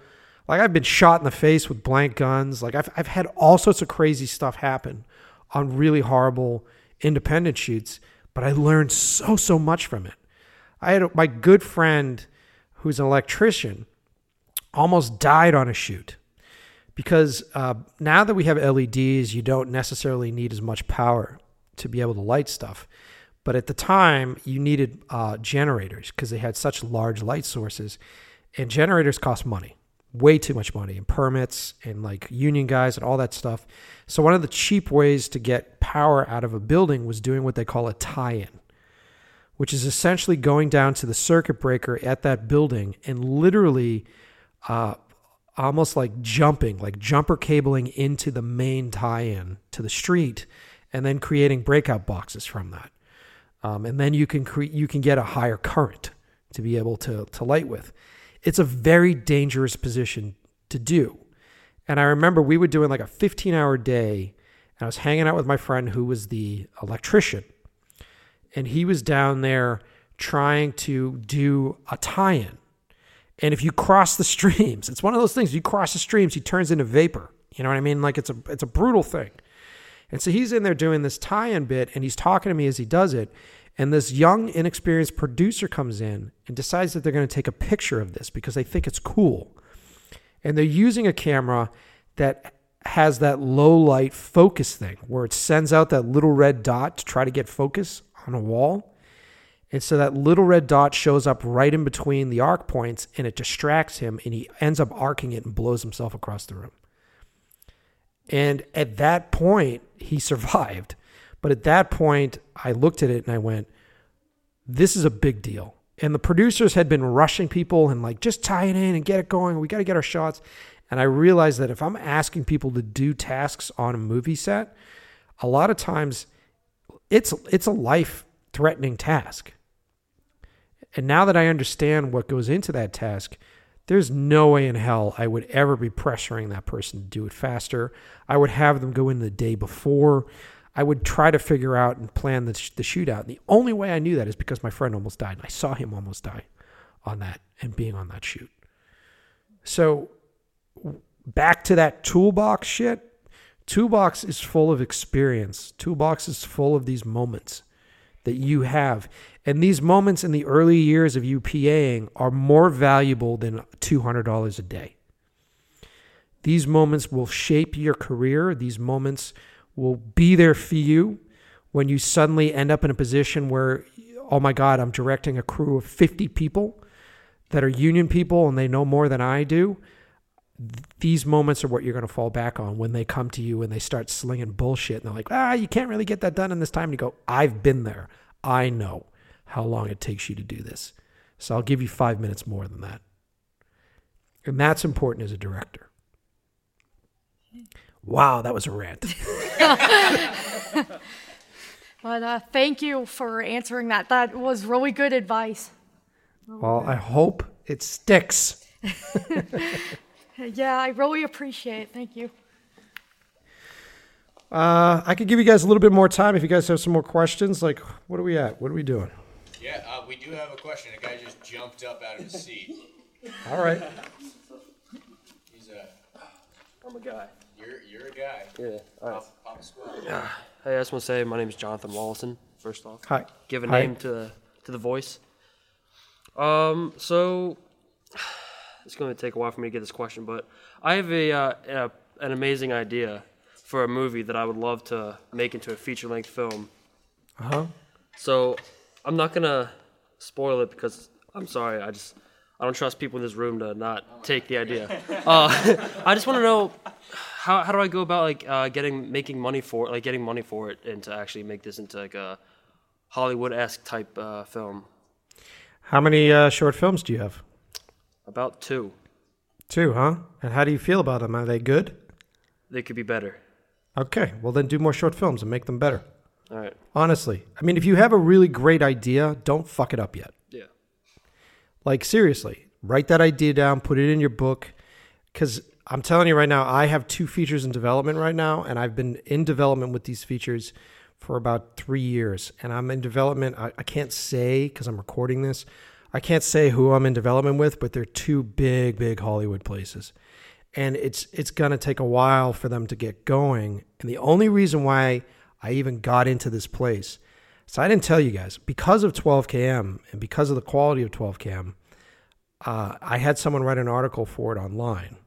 [SPEAKER 1] like I've been shot in the face with blank guns. Like I've I've had all sorts of crazy stuff happen on really horrible independent shoots, but I learned so so much from it. I had my good friend who's an electrician almost died on a shoot because uh, now that we have LEDs, you don't necessarily need as much power to be able to light stuff. But at the time, you needed uh, generators because they had such large light sources, and generators cost money, way too much money, and permits and like union guys and all that stuff. So one of the cheap ways to get power out of a building was doing what they call a tie-in, which is essentially going down to the circuit breaker at that building and literally. Uh, almost like jumping, like jumper cabling into the main tie in to the street and then creating breakout boxes from that. Um, and then you can cre- you can get a higher current to be able to to light with. It's a very dangerous position to do. And I remember we were doing like a 15 hour day, and I was hanging out with my friend who was the electrician, and he was down there trying to do a tie-in. And if you cross the streams, it's one of those things. You cross the streams, he turns into vapor. You know what I mean? Like it's a it's a brutal thing. And so he's in there doing this tie-in bit, and he's talking to me as he does it. And this young, inexperienced producer comes in and decides that they're going to take a picture of this because they think it's cool. And they're using a camera that has that low light focus thing where it sends out that little red dot to try to get focus on a wall. And so that little red dot shows up right in between the arc points and it distracts him and he ends up arcing it and blows himself across the room. And at that point, he survived. But at that point, I looked at it and I went, this is a big deal. And the producers had been rushing people and like, just tie it in and get it going. We got to get our shots. And I realized that if I'm asking people to do tasks on a movie set, a lot of times it's it's a life threatening task. And now that I understand what goes into that task, there's no way in hell I would ever be pressuring that person to do it faster. I would have them go in the day before. I would try to figure out and plan the, the shootout. And the only way I knew that is because my friend almost died. And I saw him almost die on that and being on that shoot. So back to that toolbox shit. Toolbox is full of experience. Toolbox is full of these moments that you have. And these moments in the early years of you PAing are more valuable than $200 a day. These moments will shape your career. These moments will be there for you when you suddenly end up in a position where, oh my God, I'm directing a crew of 50 people that are union people and they know more than I do. These moments are what you're going to fall back on when they come to you and they start slinging bullshit and they're like, ah, you can't really get that done in this time. And you go, I've been there. I know how long it takes you to do this. So I'll give you five minutes more than that. And that's important as a director. Wow, that was a rant.
[SPEAKER 5] But uh, thank you for answering that. That was really good advice.
[SPEAKER 1] Well, I hope it sticks.
[SPEAKER 5] Yeah, I really appreciate it. Thank you.
[SPEAKER 1] Uh, I could give you guys a little bit more time if you guys have some more questions. Like, what are we at? What are we doing?
[SPEAKER 2] Yeah, uh, we do have a question. A guy just jumped up out of his seat.
[SPEAKER 1] All right.
[SPEAKER 2] He's a.
[SPEAKER 10] I'm a guy.
[SPEAKER 2] You're you're a guy.
[SPEAKER 10] Yeah. All right.
[SPEAKER 2] Pop, pop squad.
[SPEAKER 10] Hey, I just want to say my name is Jonathan Wallison. First off,
[SPEAKER 1] Hi.
[SPEAKER 10] Give a
[SPEAKER 1] Hi.
[SPEAKER 10] name to the to the voice. Um. So it's going to take a while for me to get this question, but I have a, uh, a an amazing idea for a movie that I would love to make into a feature length film.
[SPEAKER 1] Uh huh.
[SPEAKER 10] So I'm not gonna spoil it because I'm sorry. I just I don't trust people in this room to not take the idea. Uh, I just want to know how how do I go about like uh, getting making money for it, like getting money for it, and to actually make this into like a Hollywood esque type uh, film.
[SPEAKER 1] How many uh, short films do you have?
[SPEAKER 10] About two.
[SPEAKER 1] Two, huh? And how do you feel about them? Are they good?
[SPEAKER 10] They could be better.
[SPEAKER 1] Okay, well then do more short films and make them better.
[SPEAKER 10] All right.
[SPEAKER 1] Honestly, I mean, if you have a really great idea, don't fuck it up yet.
[SPEAKER 10] Yeah.
[SPEAKER 1] Like seriously, write that idea down, put it in your book, because I'm telling you right now, I have two features in development right now, and I've been in development with these features for about three years, and I'm in development. I, I can't say because I'm recording this. I can't say who I'm in development with, but they're two big, big Hollywood places, and it's it's gonna take a while for them to get going. And the only reason why I even got into this place, so I didn't tell you guys because of 12km and because of the quality of 12km. Uh, I had someone write an article for it online,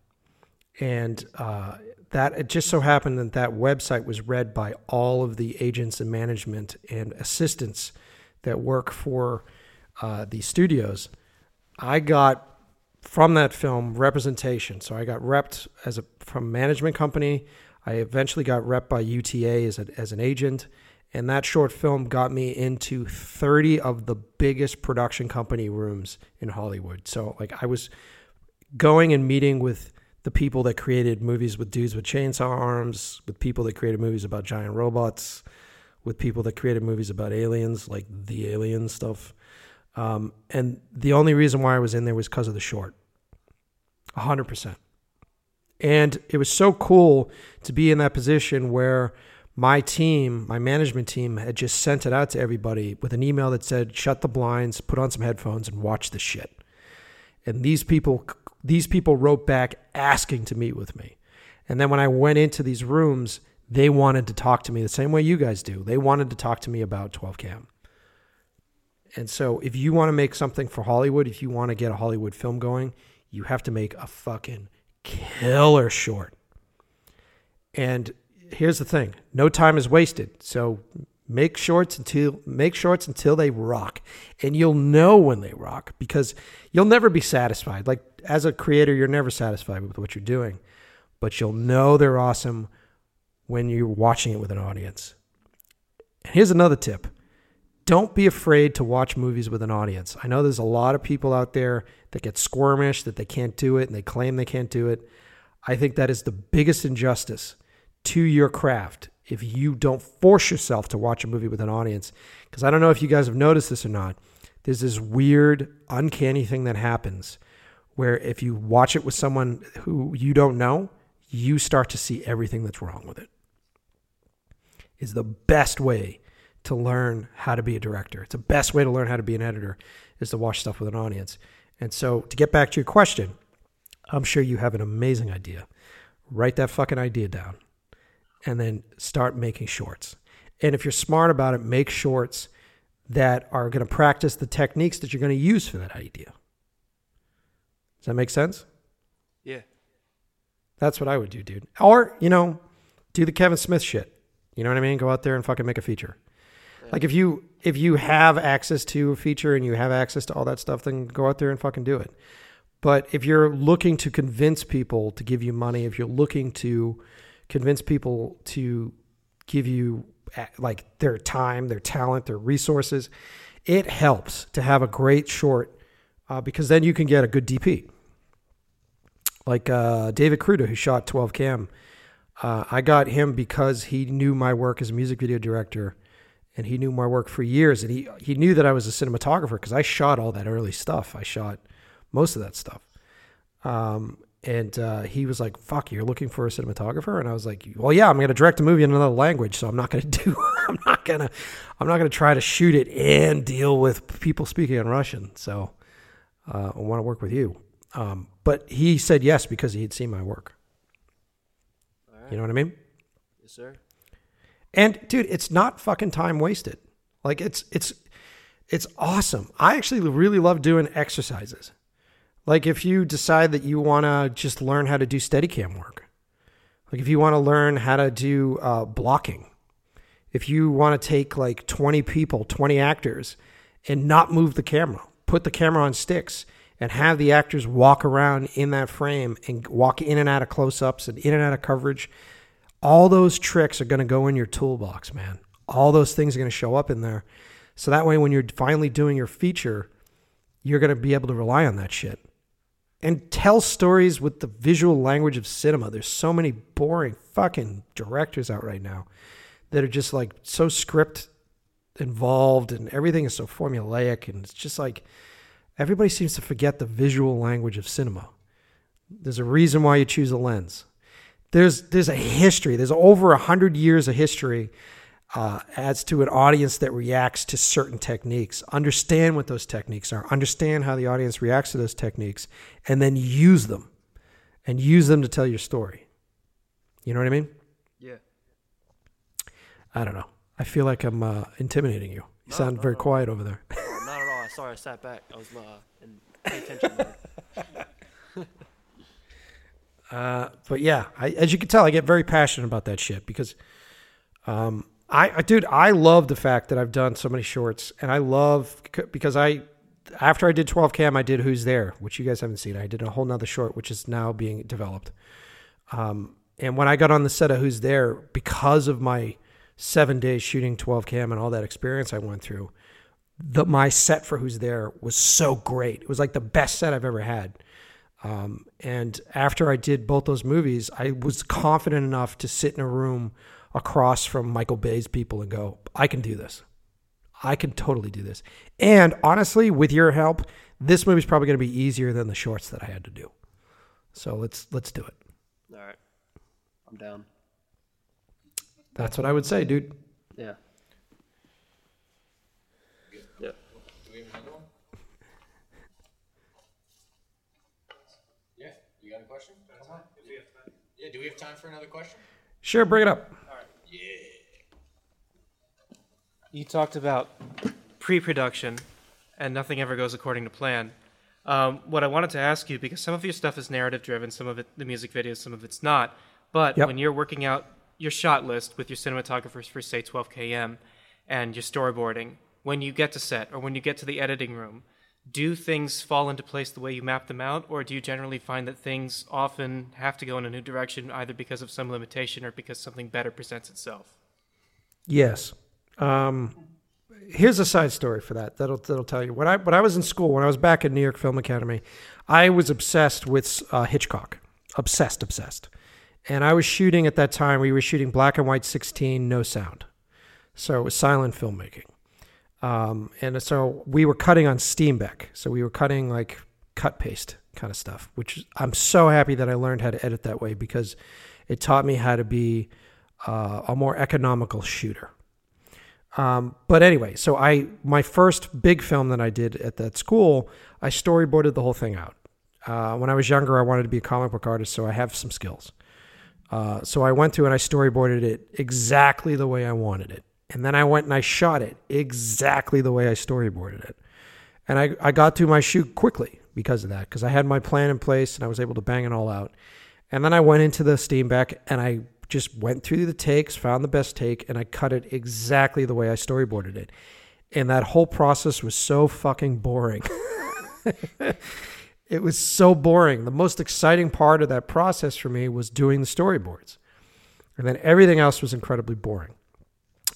[SPEAKER 1] and uh, that it just so happened that that website was read by all of the agents and management and assistants that work for uh, the studios. I got from that film representation. So I got repped as a from management company. I eventually got repped by UTA as, a, as an agent. And that short film got me into 30 of the biggest production company rooms in Hollywood. So, like, I was going and meeting with the people that created movies with dudes with chainsaw arms, with people that created movies about giant robots, with people that created movies about aliens, like the alien stuff. Um, and the only reason why I was in there was because of the short. 100%. And it was so cool to be in that position where my team, my management team, had just sent it out to everybody with an email that said, shut the blinds, put on some headphones, and watch this shit. And these people, these people wrote back asking to meet with me. And then when I went into these rooms, they wanted to talk to me the same way you guys do. They wanted to talk to me about 12 km. And so if you want to make something for Hollywood, if you want to get a Hollywood film going, you have to make a fucking killer short. And here's the thing, no time is wasted. So make shorts until make shorts until they rock. And you'll know when they rock because you'll never be satisfied. Like as a creator, you're never satisfied with what you're doing, but you'll know they're awesome when you're watching it with an audience. And here's another tip don't be afraid to watch movies with an audience. I know there's a lot of people out there that get squirmish that they can't do it and they claim they can't do it. I think that is the biggest injustice to your craft if you don't force yourself to watch a movie with an audience. Because I don't know if you guys have noticed this or not. There's this weird, uncanny thing that happens where if you watch it with someone who you don't know, you start to see everything that's wrong with it. Is the best way to learn how to be a director. It's the best way to learn how to be an editor is to watch stuff with an audience. And so to get back to your question, I'm sure you have an amazing idea. Write that fucking idea down and then start making shorts. And if you're smart about it, make shorts that are going to practice the techniques that you're going to use for that idea. Does that make sense?
[SPEAKER 10] Yeah.
[SPEAKER 1] That's what I would do, dude. Or, you know, do the Kevin Smith shit. You know what I mean? Go out there and fucking make a feature. Like if you if you have access to a feature and you have access to all that stuff, then go out there and fucking do it. But if you're looking to convince people to give you money, if you're looking to convince people to give you like their time, their talent, their resources, it helps to have a great short uh, because then you can get a good DP. Like uh, David Kruta, who shot 12 km, uh, I got him because he knew my work as a music video director, and he knew my work for years, and he he knew that I was a cinematographer because I shot all that early stuff. I shot most of that stuff. Um, and uh, he was like, "Fuck, you're looking for a cinematographer?" And I was like, "Well, yeah, I'm going to direct a movie in another language, so I'm not going to do. I'm not gonna. I'm not going to try to shoot it and deal with people speaking in Russian. So uh, I want to work with you." Um, but he said yes because he had seen my work. You know what I mean?
[SPEAKER 10] Yes, sir.
[SPEAKER 1] And dude, it's not fucking time wasted. Like it's it's it's awesome. I actually really love doing exercises. Like if you decide that you want to just learn how to do Steadicam work, like if you want to learn how to do uh, blocking, if you want to take like 20 people, 20 actors, and not move the camera, put the camera on sticks, and have the actors walk around in that frame and walk in and out of close ups and in and out of coverage, all those tricks are going to go in your toolbox, man. All those things are going to show up in there. So that way, when you're finally doing your feature, you're going to be able to rely on that shit and tell stories with the visual language of cinema. There's so many boring fucking directors out right now that are just like so script involved and everything is so formulaic and it's just like everybody seems to forget the visual language of cinema. There's a reason why you choose a lens. There's there's a history. There's over a hundred years of history uh, as to an audience that reacts to certain techniques. Understand what those techniques are. Understand how the audience reacts to those techniques, and then use them, and use them to tell your story. You know what I mean?
[SPEAKER 10] Yeah.
[SPEAKER 1] I don't know. I feel like I'm uh, intimidating you. You
[SPEAKER 10] No,
[SPEAKER 1] sound
[SPEAKER 10] no,
[SPEAKER 1] very
[SPEAKER 10] no.
[SPEAKER 1] quiet over there.
[SPEAKER 10] Not at all. Sorry, I sat back. I was uh, in pay attention. mode.
[SPEAKER 1] Uh, but yeah, I, as you can tell, I get very passionate about that shit because, um, I, I, dude, I love the fact that I've done so many shorts, and I love because I, after I did 12 km, I did Who's There, which you guys haven't seen. I did a whole nother short, which is now being developed. Um, and when I got on the set of Who's There, because of my seven days shooting 12 km and all that experience I went through, the my set for Who's There was so great. It was like the best set I've ever had. Um, and after I did both those movies, I was confident enough to sit in a room across from Michael Bay's people and go, I can do this. I can totally do this. And honestly, with your help, this movie's probably going to be easier than the shorts that I had to do. So let's let's do it.
[SPEAKER 10] all right. I'm down.
[SPEAKER 1] That's what I would say, dude.
[SPEAKER 10] Yeah. Yeah.
[SPEAKER 2] Do we have another one? Yeah, you got a question? Come on. Yeah, do we have time for another question?
[SPEAKER 1] Sure, bring it up. All right. Yeah.
[SPEAKER 11] You talked about pre-production, and nothing ever goes according to plan. Um, what I wanted to ask you, because some of your stuff is narrative-driven, some of it the music videos, some of it's not. But
[SPEAKER 1] Yep.
[SPEAKER 11] when you're working out your shot list with your cinematographers for say 12 km, and your storyboarding, when you get to set or when you get to the editing room, do things fall into place the way you map them out, or do you generally find that things often have to go in a new direction, either because of some limitation or because something better presents itself?
[SPEAKER 1] Yes. Um, here's a side story for that. That'll that'll tell you. When I when I was in school, when I was back at New York Film Academy, I was obsessed with uh, Hitchcock. Obsessed, obsessed. And I was shooting at that time. We were shooting black and white 16, no sound. So it was silent filmmaking. Um, and so we were cutting on Steenbeck. So we were cutting like cut paste kind of stuff, which I'm so happy that I learned how to edit that way because it taught me how to be uh, a more economical shooter. Um, but anyway, so I my first big film that I did at that school, I storyboarded the whole thing out. Uh, when I was younger, I wanted to be a comic book artist, so I have some skills. Uh, so I went through and I storyboarded it exactly the way I wanted it, And then I went and I shot it exactly the way I storyboarded it. And I, I got through my shoot quickly because of that, because I had my plan in place and I was able to bang it all out. And then I went into the Steenbeck and I just went through the takes, found the best take, and I cut it exactly the way I storyboarded it. And that whole process was so fucking boring. it was so boring. The most exciting part of that process for me was doing the storyboards. And then everything else was incredibly boring.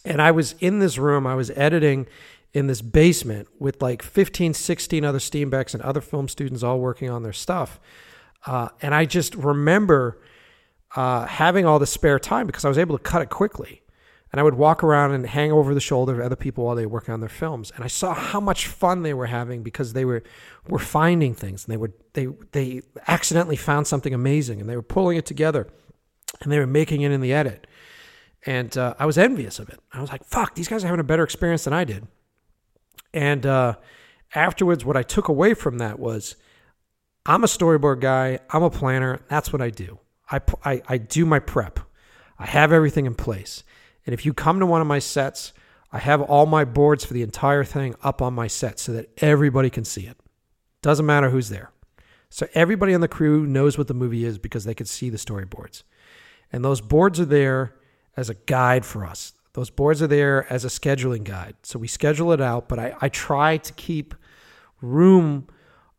[SPEAKER 1] And I was in this room, I was editing in this basement with like 15, 16 other Steenbecks and other film students all working on their stuff. Uh, and I just remember uh, having all the spare time because I was able to cut it quickly. And I would walk around and hang over the shoulder of other people while they were working on their films. And I saw how much fun they were having because they were were finding things and they were they they accidentally found something amazing and they were pulling it together and they were making it in the edit. And uh, I was envious of it. I was like, "Fuck, these guys are having a better experience than I did." And uh, afterwards, what I took away from that was, I'm a storyboard guy. I'm a planner. That's what I do. I, I, I do my prep. I have everything in place. And if you come to one of my sets, I have all my boards for the entire thing up on my set so that everybody can see it. Doesn't matter who's there. So everybody on the crew knows what the movie is because they can see the storyboards. And those boards are there as a guide for us. Those boards are there as a scheduling guide. So we schedule it out, but I, I try to keep room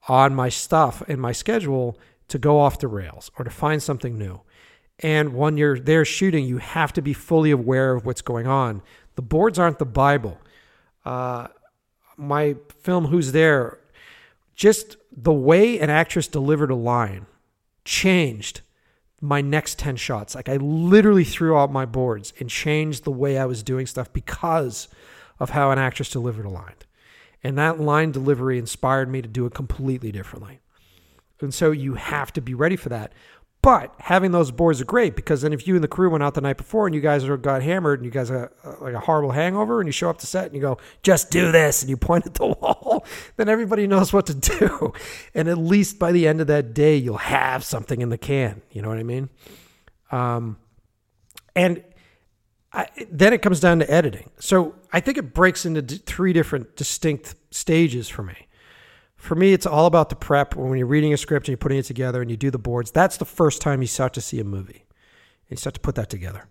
[SPEAKER 1] on my stuff and my schedule to go off the rails or to find something new. And when you're there shooting, you have to be fully aware of what's going on. The boards aren't the Bible. Uh, my film, Who's There, just the way an actress delivered a line changed my next 10 shots. Like I literally threw out my boards and changed the way I was doing stuff because of how an actress delivered a line. And that line delivery inspired me to do it completely differently. And so you have to be ready for that. But having those boards are great because then if you and the crew went out the night before and you guys got hammered and you guys have like a horrible hangover and you show up to set and you go, just do this and you point at the wall, then everybody knows what to do. And at least by the end of that day, you'll have something in the can. You know what I mean? Um, and I, then it comes down to editing. So I think it breaks into d- three different distinct stages for me for me, it's all about the prep. When you're reading a script and you're putting it together and you do the boards, that's the first time you start to see a movie. And you start to put that together.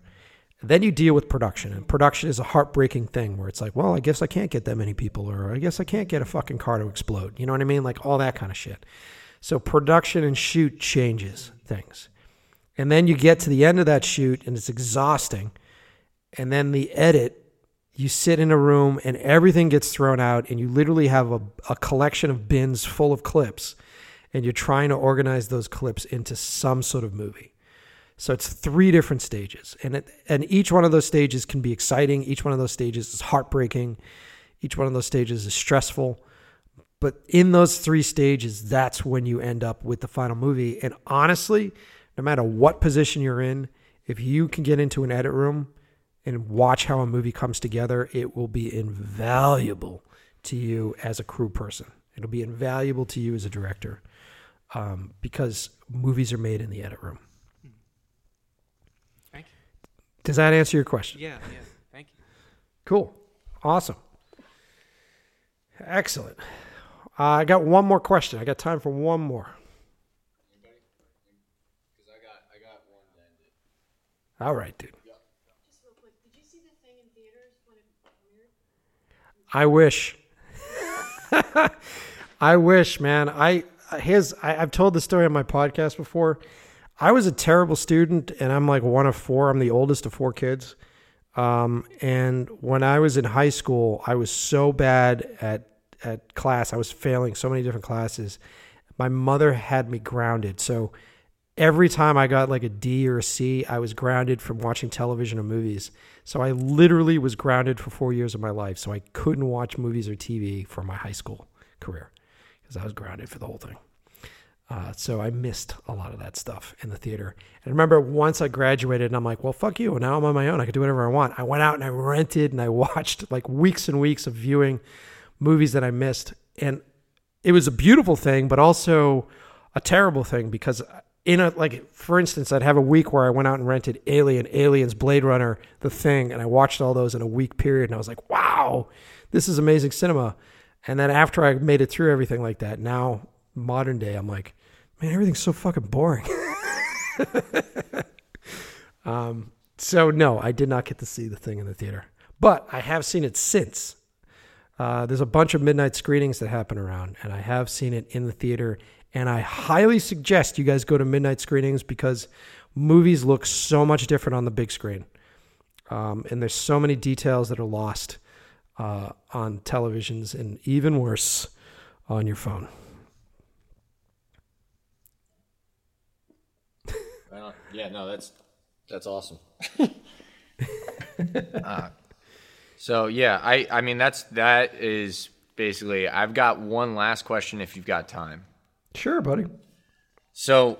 [SPEAKER 1] And then you deal with production. And production is a heartbreaking thing where it's like, well, I guess I can't get that many people, or I guess I can't get a fucking car to explode. You know what I mean? Like all that kind of shit. So production and shoot changes things. And then you get to the end of that shoot and it's exhausting. And then the edit you sit in a room and everything gets thrown out and you literally have a, a collection of bins full of clips and you're trying to organize those clips into some sort of movie. So it's three different stages and it, and each one of those stages can be exciting. Each one of those stages is heartbreaking. Each one of those stages is stressful. But in those three stages that's when you end up with the final movie. And honestly no matter what position you're in if you can get into an edit room and watch how a movie comes together, it will be invaluable to you as a crew person. It'll be invaluable to you as a director um, because movies are made in the edit room.
[SPEAKER 11] Thank you.
[SPEAKER 1] Does that answer your question?
[SPEAKER 11] Yeah, yeah. Thank you.
[SPEAKER 1] Cool. Awesome. Excellent. Uh, I got one more question. I got time for one more. Anyone? Because I got I got one that ended. All right, dude. I wish. I wish, man. I his I, I've told the story on my podcast before. I was a terrible student, and I'm like one of four. I'm the oldest of four kids. Um, and when I was in high school, I was so bad at at class. I was failing so many different classes. My mother had me grounded. So every time I got like a D or a C, I was grounded from watching television or movies. So I literally was grounded for four years of my life. So I couldn't watch movies or TV for my high school career because I was grounded for the whole thing. Uh, so I missed a lot of that stuff in the theater. And I remember once I graduated and I'm like, well, fuck you. Now I'm on my own. I can do whatever I want. I went out and I rented and I watched like weeks and weeks of viewing movies that I missed. And it was a beautiful thing, but also a terrible thing because in a like for instance, I'd have a week where I went out and rented Alien, Aliens, Blade Runner, The Thing, and I watched all those in a week period, and I was like, wow, this is amazing cinema. And then after I made it through everything like that, now modern day, I'm like, man, everything's so fucking boring. um, so no, I did not get to see the thing in the theater, but I have seen it since. Uh, there's a bunch of midnight screenings that happen around, and I have seen it in the theater. And I highly suggest you guys go to midnight screenings because movies look so much different on the big screen, um, and there's so many details that are lost uh, on televisions, and even worse, on your phone.
[SPEAKER 2] Yeah, no, that's that's awesome. uh, so yeah, I I mean that's that is basically. I've got one last question if you've got time.
[SPEAKER 1] Sure, buddy.
[SPEAKER 2] So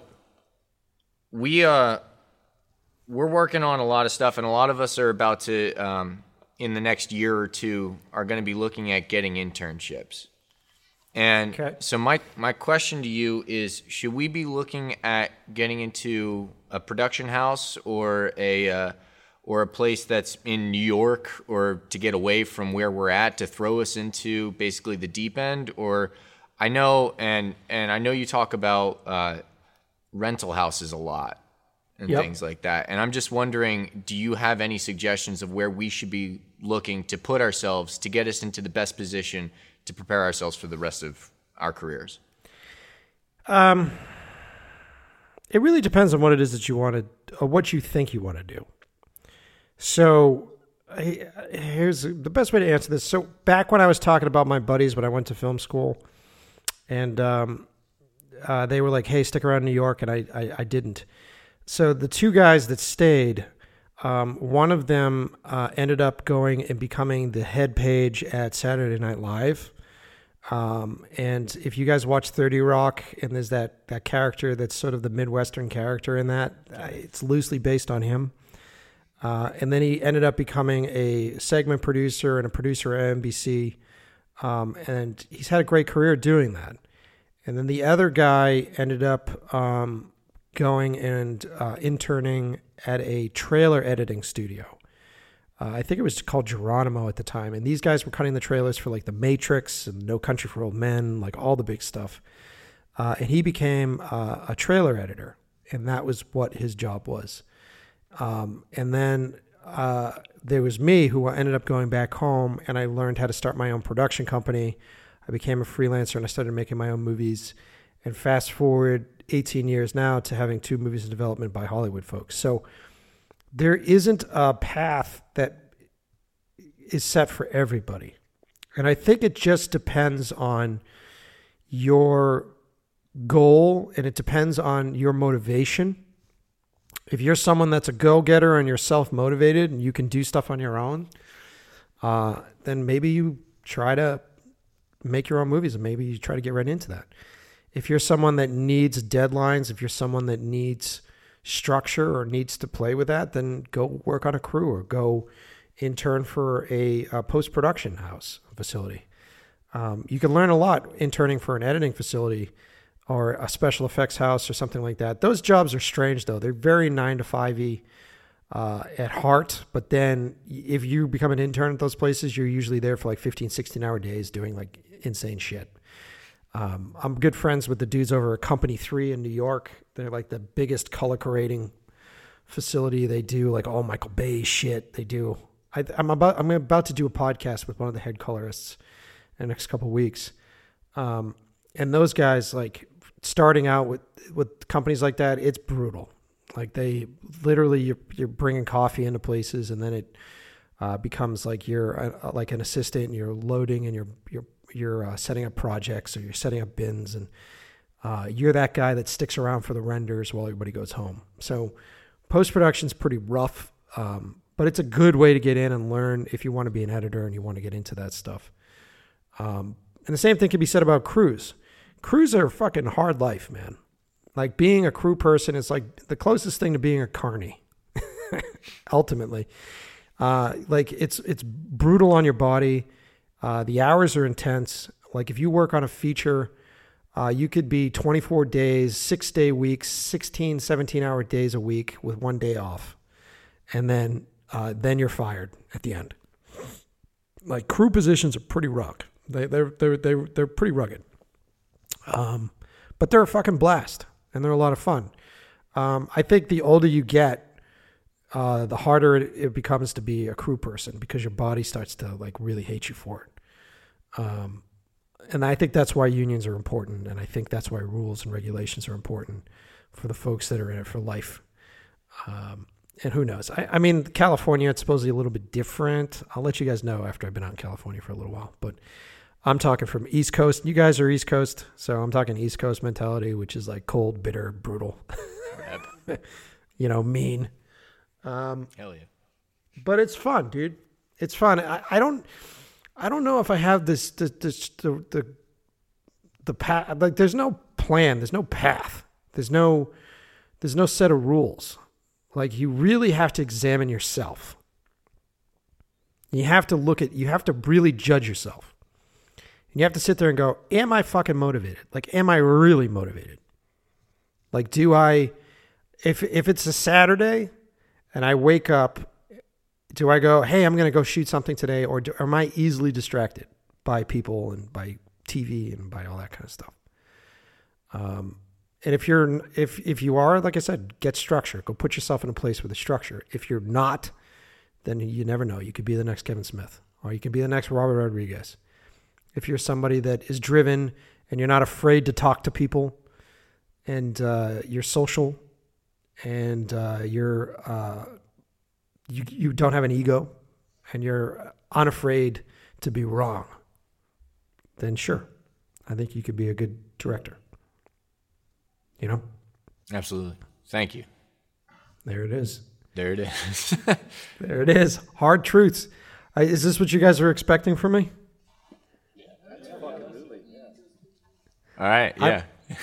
[SPEAKER 2] we uh we're working on a lot of stuff, and a lot of us are about to um, in the next year or two are going to be looking at getting internships. And
[SPEAKER 1] Okay.
[SPEAKER 2] so my my question to you is: Should we be looking at getting into a production house or a uh, or a place that's in New York, or to get away from where we're at to throw us into basically the deep end? Or I know, and and I know you talk about uh, rental houses a lot and
[SPEAKER 1] Yep.
[SPEAKER 2] things like that. And I'm just wondering, do you have any suggestions of where we should be looking to put ourselves to get us into the best position to prepare ourselves for the rest of our careers?
[SPEAKER 1] Um, it really depends on what it is that you want to, or what you think you want to do. So, I, here's the best way to answer this. So, back when I was talking about my buddies when I went to film school, and um, uh, they were like, "Hey, stick around New York," and I, I, I didn't. So the two guys that stayed, um, one of them uh, ended up going and becoming the head page at Saturday Night Live. Um, and if you guys watch 30 Rock, and there's that, that character that's sort of the Midwestern character in that, it's loosely based on him. Uh, and then he ended up becoming a segment producer and a producer at NBC. Um, and he's had a great career doing that. And then the other guy ended up um, going and uh, interning at a trailer editing studio. Uh, I think it was called Giaronomo at the time. And these guys were cutting the trailers for like The Matrix and No Country for Old Men, like all the big stuff. Uh, and he became uh, a trailer editor. And that was what his job was. Um, and then uh, there was me who ended up going back home and I learned how to start my own production company. I became a freelancer and I started making my own movies. And fast forward 18 years now to having two movies in development by Hollywood folks. So there isn't a path that is set for everybody. And I think it just depends on your goal and it depends on your motivation. If you're someone that's a go getter and you're self motivated and you can do stuff on your own, uh, then maybe you try to make your own movies and maybe you try to get right into that. If you're someone that needs deadlines, if you're someone that needs structure or needs to play with that, then go work on a crew or go intern for a, a post production house facility. Um, you can learn a lot interning for an editing facility or a special effects house or something like that. Those jobs are strange though. They're very nine to five y uh, at heart. But then if you become an intern at those places, you're usually there for like 15, 16 hour days doing like insane shit. Um, I'm good friends with the dudes over at Company Three in New York. They're like the biggest color correcting facility. They do like all Michael Bay shit. They do. I, I'm about I'm about to do a podcast with one of the head colorists in the next couple weeks. Um, and those guys like starting out with with companies like that, it's brutal. Like they literally you're, you're bringing coffee into places, and then it uh, becomes like you're a, like an assistant, and you're loading, and you're you're you're uh, setting up projects, or you're setting up bins, and uh, you're that guy that sticks around for the renders while everybody goes home. So post production's pretty rough, um, but it's a good way to get in and learn if you want to be an editor and you want to get into that stuff. Um, and the same thing can be said about crews. Crews are fucking hard life, man. Like being a crew person is like the closest thing to being a carny. Ultimately, uh, like it's it's brutal on your body. Uh, the hours are intense. Like if you work on a feature, Uh, you could be 24 days, six day weeks, 16, 17 hour days a week with one day off. And then, uh, then you're fired at the end. Like crew positions are pretty rough. They, they're, they're, they're, they're pretty rugged. Um, but they're a fucking blast and they're a lot of fun. Um, I think the older you get, uh, the harder it, becomes to be a crew person because your body starts to like really hate you for it. Um, and I think that's why unions are important, and I think that's why rules and regulations are important for the folks that are in it for life. Um, and who knows? I, I mean, California, it's supposedly a little bit different. I'll let you guys know after I've been out in California for a little while. But I'm talking from East Coast. You guys are East Coast, so I'm talking East Coast mentality, which is like cold, bitter, brutal. you know, mean. Um,
[SPEAKER 2] Hell yeah.
[SPEAKER 1] but it's fun, dude. It's fun. I, I don't, I don't know if I have this, this, this the, the, the path. Like, there's no plan. There's no path. There's no, there's no set of rules. Like, you really have to examine yourself. You have to look at. You have to really judge yourself. And you have to sit there and go, "Am I fucking motivated? Like, am I really motivated? Like, do I? If if it's a Saturday, and I wake up do I go, hey, I'm going to go shoot something today, or, do, am I easily distracted by people and by TV and by all that kind of stuff? Um, and if you're if if you are, like I said, get structure. Go put yourself in a place with a structure. If you're not, then you never know. You could be the next Kevin Smith, or you could be the next Robert Rodriguez. If you're somebody that is driven and you're not afraid to talk to people, and uh, you're social, and uh, you're uh, you you don't have an ego and you're unafraid to be wrong, then sure, I think you could be a good director. You know,
[SPEAKER 2] Absolutely. Thank you.
[SPEAKER 1] there it is.
[SPEAKER 2] There it is.
[SPEAKER 1] There it is. Hard truths. Is this what you guys are expecting from me?
[SPEAKER 2] All right.
[SPEAKER 1] I-
[SPEAKER 2] Yeah.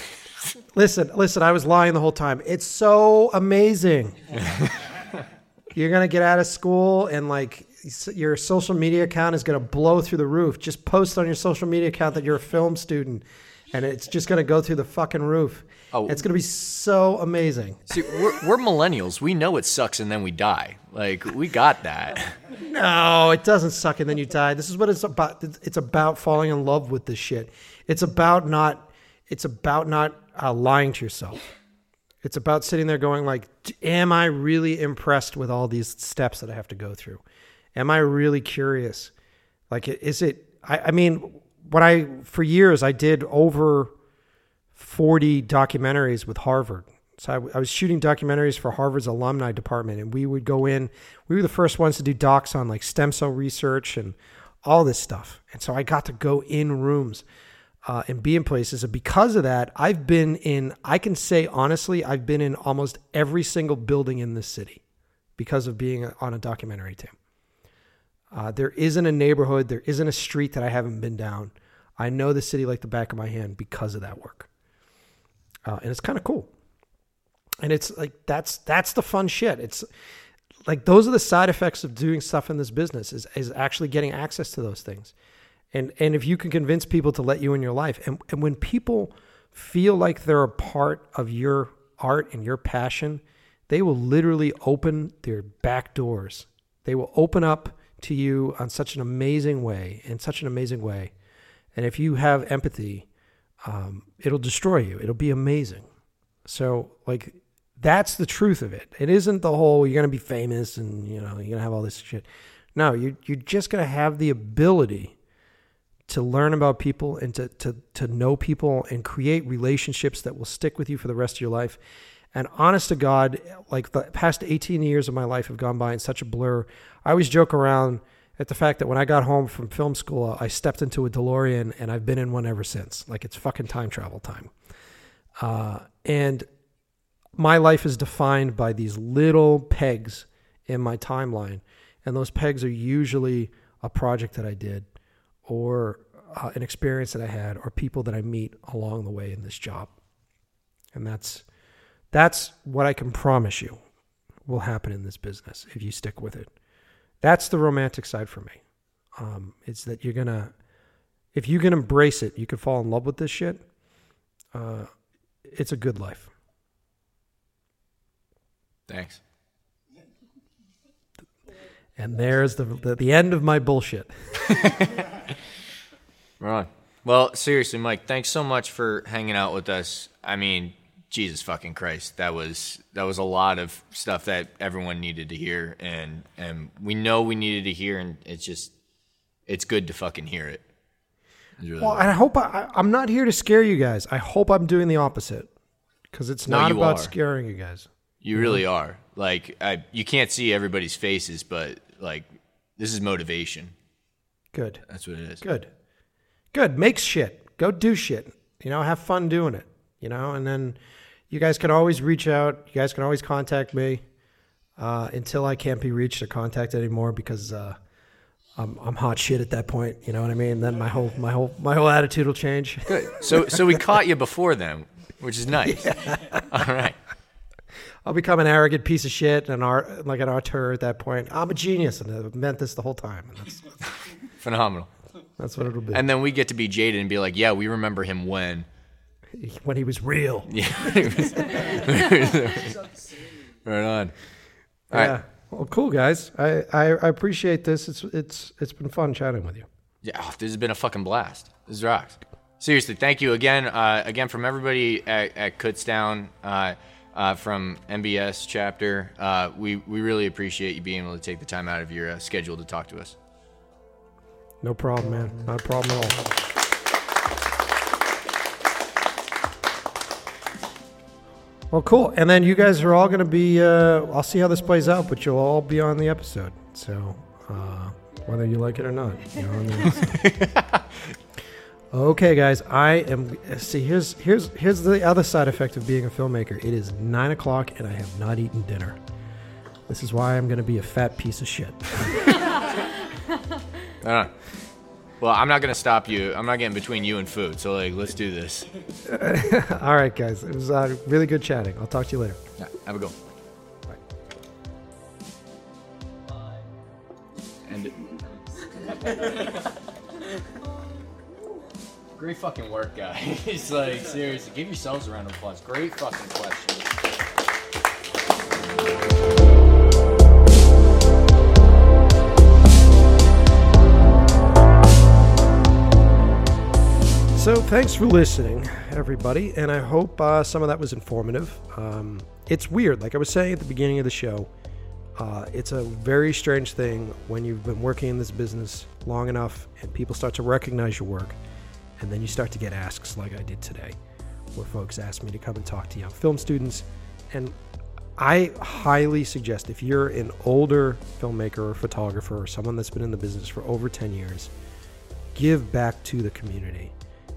[SPEAKER 1] Listen, listen. I was lying the whole time. It's so amazing. You're gonna get out of school and like your social media account is gonna blow through the roof. Just post on your social media account that you're a film student, and it's just gonna go through the fucking roof.
[SPEAKER 2] Oh.
[SPEAKER 1] It's gonna be so amazing.
[SPEAKER 2] See, we're, we're millennials. We know it sucks and then we die. Like, we got that.
[SPEAKER 1] No, it doesn't suck and then you die. This is what it's about. It's about falling in love with this shit. It's about not. It's about not uh, lying to yourself. It's about sitting there going like, "Am I really impressed with all these steps that I have to go through? Am I really curious? Like, is it? I, I mean, what I for years I did over forty documentaries with Harvard. So I, I was shooting documentaries for Harvard's alumni department, and we would go in. We were the first ones to do docs on like stem cell research and all this stuff. And so I got to go in rooms uh, and be in places. And because of that, I've been in. I can say honestly, I've been in almost every single building in this city because of being on a documentary team. Uh, there isn't a neighborhood, there isn't a street that I haven't been down. I know the city like the back of my hand because of that work, uh, and it's kind of cool. And it's like that's that's the fun shit. It's like those are the side effects of doing stuff in this business is is actually getting access to those things. And and if you can convince people to let you in your life, and, and when people feel like they're a part of your art and your passion, they will literally open their back doors. They will open up to you on such an amazing way, in such an amazing way. And if you have empathy, um, it'll destroy you. It'll be amazing. So, like, that's the truth of it. It isn't the whole you're going to be famous and you know you're going to have all this shit. No, you you're just going to have the ability to learn about people and to, to to know people and create relationships that will stick with you for the rest of your life. And honest to God, like the past 18 years of my life have gone by in such a blur. I always joke around at the fact that when I got home from film school, I stepped into a DeLorean and I've been in one ever since. Like it's fucking time travel time. Uh, and my life is defined by these little pegs in my timeline. And those pegs are usually a project that I did or uh, an experience that I had or people that I meet along the way in this job. And that's that's what I can promise you will happen in this business if you stick with it. That's the romantic side for me. Um, it's that you're gonna, if you can embrace it, you can fall in love with this shit, uh, it's a good life.
[SPEAKER 2] Thanks.
[SPEAKER 1] And there's the the, the end of my bullshit.
[SPEAKER 2] Right. Well, seriously, Mike, thanks so much for hanging out with us. I mean, Jesus fucking Christ, that was that was a lot of stuff that everyone needed to hear, and and we know we needed to hear, and it's just it's good to fucking hear it. Really
[SPEAKER 1] Well,
[SPEAKER 2] good.
[SPEAKER 1] I hope I, I'm not here to scare you guys. I hope I'm doing the opposite because it's
[SPEAKER 2] No,
[SPEAKER 1] not about
[SPEAKER 2] are.
[SPEAKER 1] scaring you guys.
[SPEAKER 2] You really are. Like I, you can't see everybody's faces, but like this is motivation.
[SPEAKER 1] Good.
[SPEAKER 2] That's what it is.
[SPEAKER 1] Good. Good. Make shit. Go do shit. You know, have fun doing it. You know, and then you guys can always reach out. You guys can always contact me uh, until I can't be reached or contacted anymore because uh, I'm, I'm hot shit at that point. You know what I mean? Then my whole my whole my whole attitude will change.
[SPEAKER 2] Good. So so we caught you before then, which is nice. All right.
[SPEAKER 1] I'll become an arrogant piece of shit and an art like an auteur at that point. I'm a genius and I've meant this the whole time. And that's
[SPEAKER 2] Phenomenal.
[SPEAKER 1] that's what it'll be.
[SPEAKER 2] And then we get to be jaded and be like, yeah, we remember him when.
[SPEAKER 1] when he was real.
[SPEAKER 2] Yeah. right on. All
[SPEAKER 1] yeah.
[SPEAKER 2] right.
[SPEAKER 1] Well, cool guys. I, I I appreciate this. It's it's it's been fun chatting with you.
[SPEAKER 2] Yeah, oh, this has been a fucking blast. This rocks. Seriously, thank you again. Uh, again, from everybody at, at Kutztown, uh, uh, from MBS chapter, uh, we we really appreciate you being able to take the time out of your uh, schedule to talk to us.
[SPEAKER 1] No problem, man. Not a problem at all. Well, cool. And then you guys are all going to be. Uh, I'll see how this plays out, but you'll all be on the episode. So uh, whether you like it or not, you're on the episode. okay, guys. I am. See, here's here's here's the other side effect of being a filmmaker. It is nine o'clock, and I have not eaten dinner. This is why I'm going to be a fat piece of shit.
[SPEAKER 2] Uh, well, I'm not gonna stop you. I'm not getting between you and food. So like, let's do this.
[SPEAKER 1] all right, guys. It was uh, really good chatting. I'll talk to you later.
[SPEAKER 2] Yeah, have a go. End it. Great fucking work, guys. like seriously, give yourselves a round of applause. Great fucking question.
[SPEAKER 1] So, thanks for listening, everybody, and I hope uh, some of that was informative. Um, it's weird, like I was saying at the beginning of the show, uh, it's a very strange thing when you've been working in this business long enough and people start to recognize your work, and then you start to get asks like I did today, where folks ask me to come and talk to young film students. And I highly suggest if you're an older filmmaker or photographer or someone that's been in the business for over 10 years, give back to the community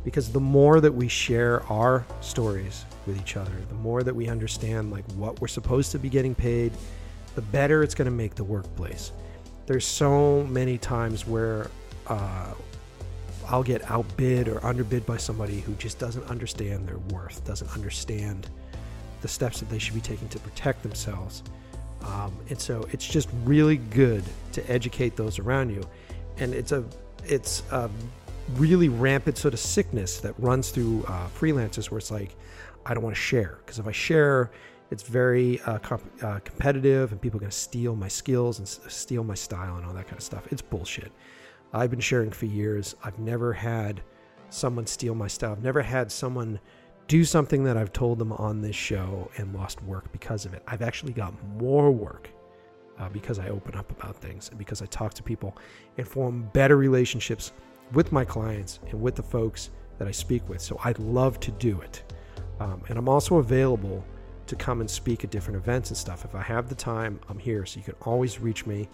[SPEAKER 1] because the more that we share our stories with each other the more that we understand like what we're supposed to be getting paid the better it's going to make the workplace. There's so many times where uh, i'll get outbid or underbid by somebody who just doesn't understand their worth doesn't understand the steps that they should be taking to protect themselves. Um, and so it's just really good to educate those around you. And it's a it's a really rampant sort of sickness that runs through uh, freelancers where it's like i don't want to share because if i share it's very uh, comp- uh, competitive and people are going to steal my skills and s- steal my style and all that kind of stuff. It's bullshit. I've been sharing for years. I've never had someone steal my style i've never had someone do something that i've told them on this show and lost work because of it. I've actually got more work uh, because I open up about things and because I talk to people and form better relationships with my clients and with the folks that I speak with. So I love to do it. Um, and I'm also available to come and speak at different events and stuff. If I have the time, I'm here. So you can always reach me.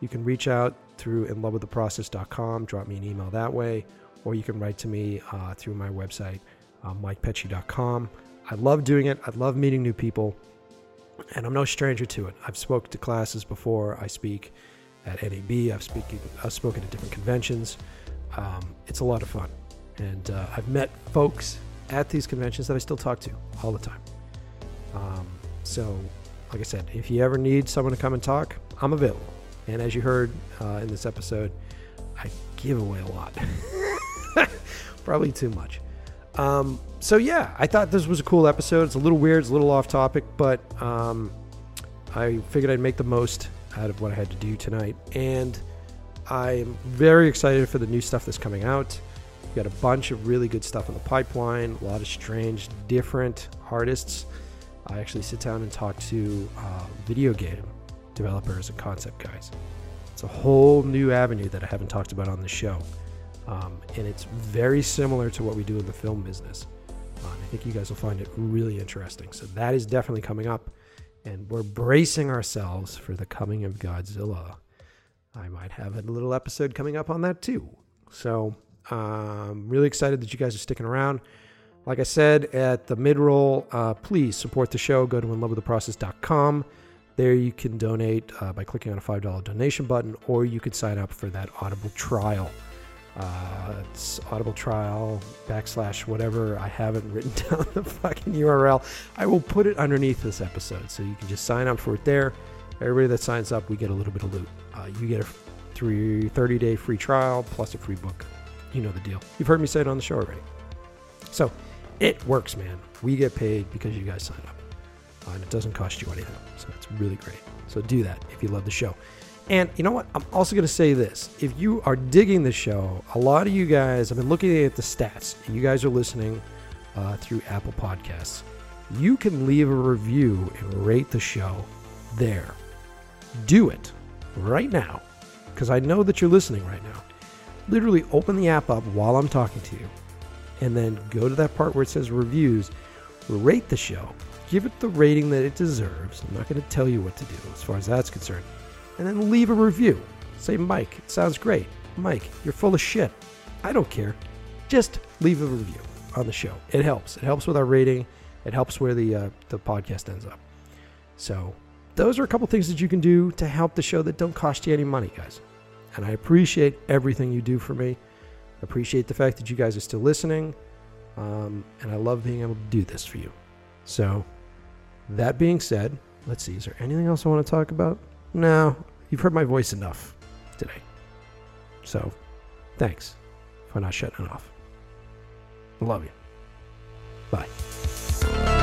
[SPEAKER 1] You can reach out through inlovewiththeprocess.com, drop me an email that way, or you can write to me uh, through my website, uh, mikepecci.com. I love doing it. I love meeting new people and I'm no stranger to it. I've spoken to classes before. I speak at NAB. I've speaking. I've spoken at different conventions. Um, it's a lot of fun, and uh, I've met folks at these conventions that I still talk to all the time. Um, so, like I said, if you ever need someone to come and talk, I'm available. And as you heard uh, in this episode, I give away a lot, probably too much. Um, so yeah, I thought this was a cool episode. It's a little weird, it's a little off topic, but um, I figured I'd make the most out of what I had to do tonight. And I'm very excited for the new stuff that's coming out. We've got a bunch of really good stuff in the pipeline, a lot of strange, different artists. I actually sit down and talk to uh, video game developers and concept guys. It's a whole new avenue that I haven't talked about on the show. Um, and it's very similar to what we do in the film business. Um, I think you guys will find it really interesting. So that is definitely coming up. And we're bracing ourselves for the coming of Godzilla. I might have a little episode coming up on that too. So um, really excited that you guys are sticking around. Like I said at the mid roll, uh, please support the show. Go to inlovewiththeprocess.com. There you can donate uh, by clicking on a $5 donation button, or you could sign up for that Audible trial. Uh, it's Audible trial backslash whatever. I haven't written down the fucking URL. I will put it underneath this episode, so you can just sign up for it there. Everybody that signs up, we get a little bit of loot. Uh, you get a three, 30 day free trial plus a free book. You know the deal. You've heard me say it on the show already. So it works, man. We get paid because you guys sign up. Uh, and it doesn't cost you anything. So it's really great. So do that if you love the show. And you know what? I'm also going to say this. If you are digging the show, a lot of you guys, I've been looking at the stats, and you guys are listening uh, through Apple Podcasts. You can leave a review and rate the show there. Do it right now because I know that you're listening right now. Literally open the app up while I'm talking to you and then go to that part where it says reviews, rate the show, give it the rating that it deserves. I'm not going to tell you what to do as far as that's concerned. And then leave a review. Say, Mike, it sounds great. Mike, you're full of shit. I don't care. Just leave a review on the show. It helps. It helps with our rating. It helps where the uh, the podcast ends up. So those are a couple things that you can do to help the show that don't cost you any money, guys. And I appreciate everything you do for me. I appreciate the fact that you guys are still listening. Um, and I love being able to do this for you. So, that being said, let's see, is there anything else I want to talk about? No, you've heard my voice enough today. So, thanks for not shutting it off. I love you. Bye.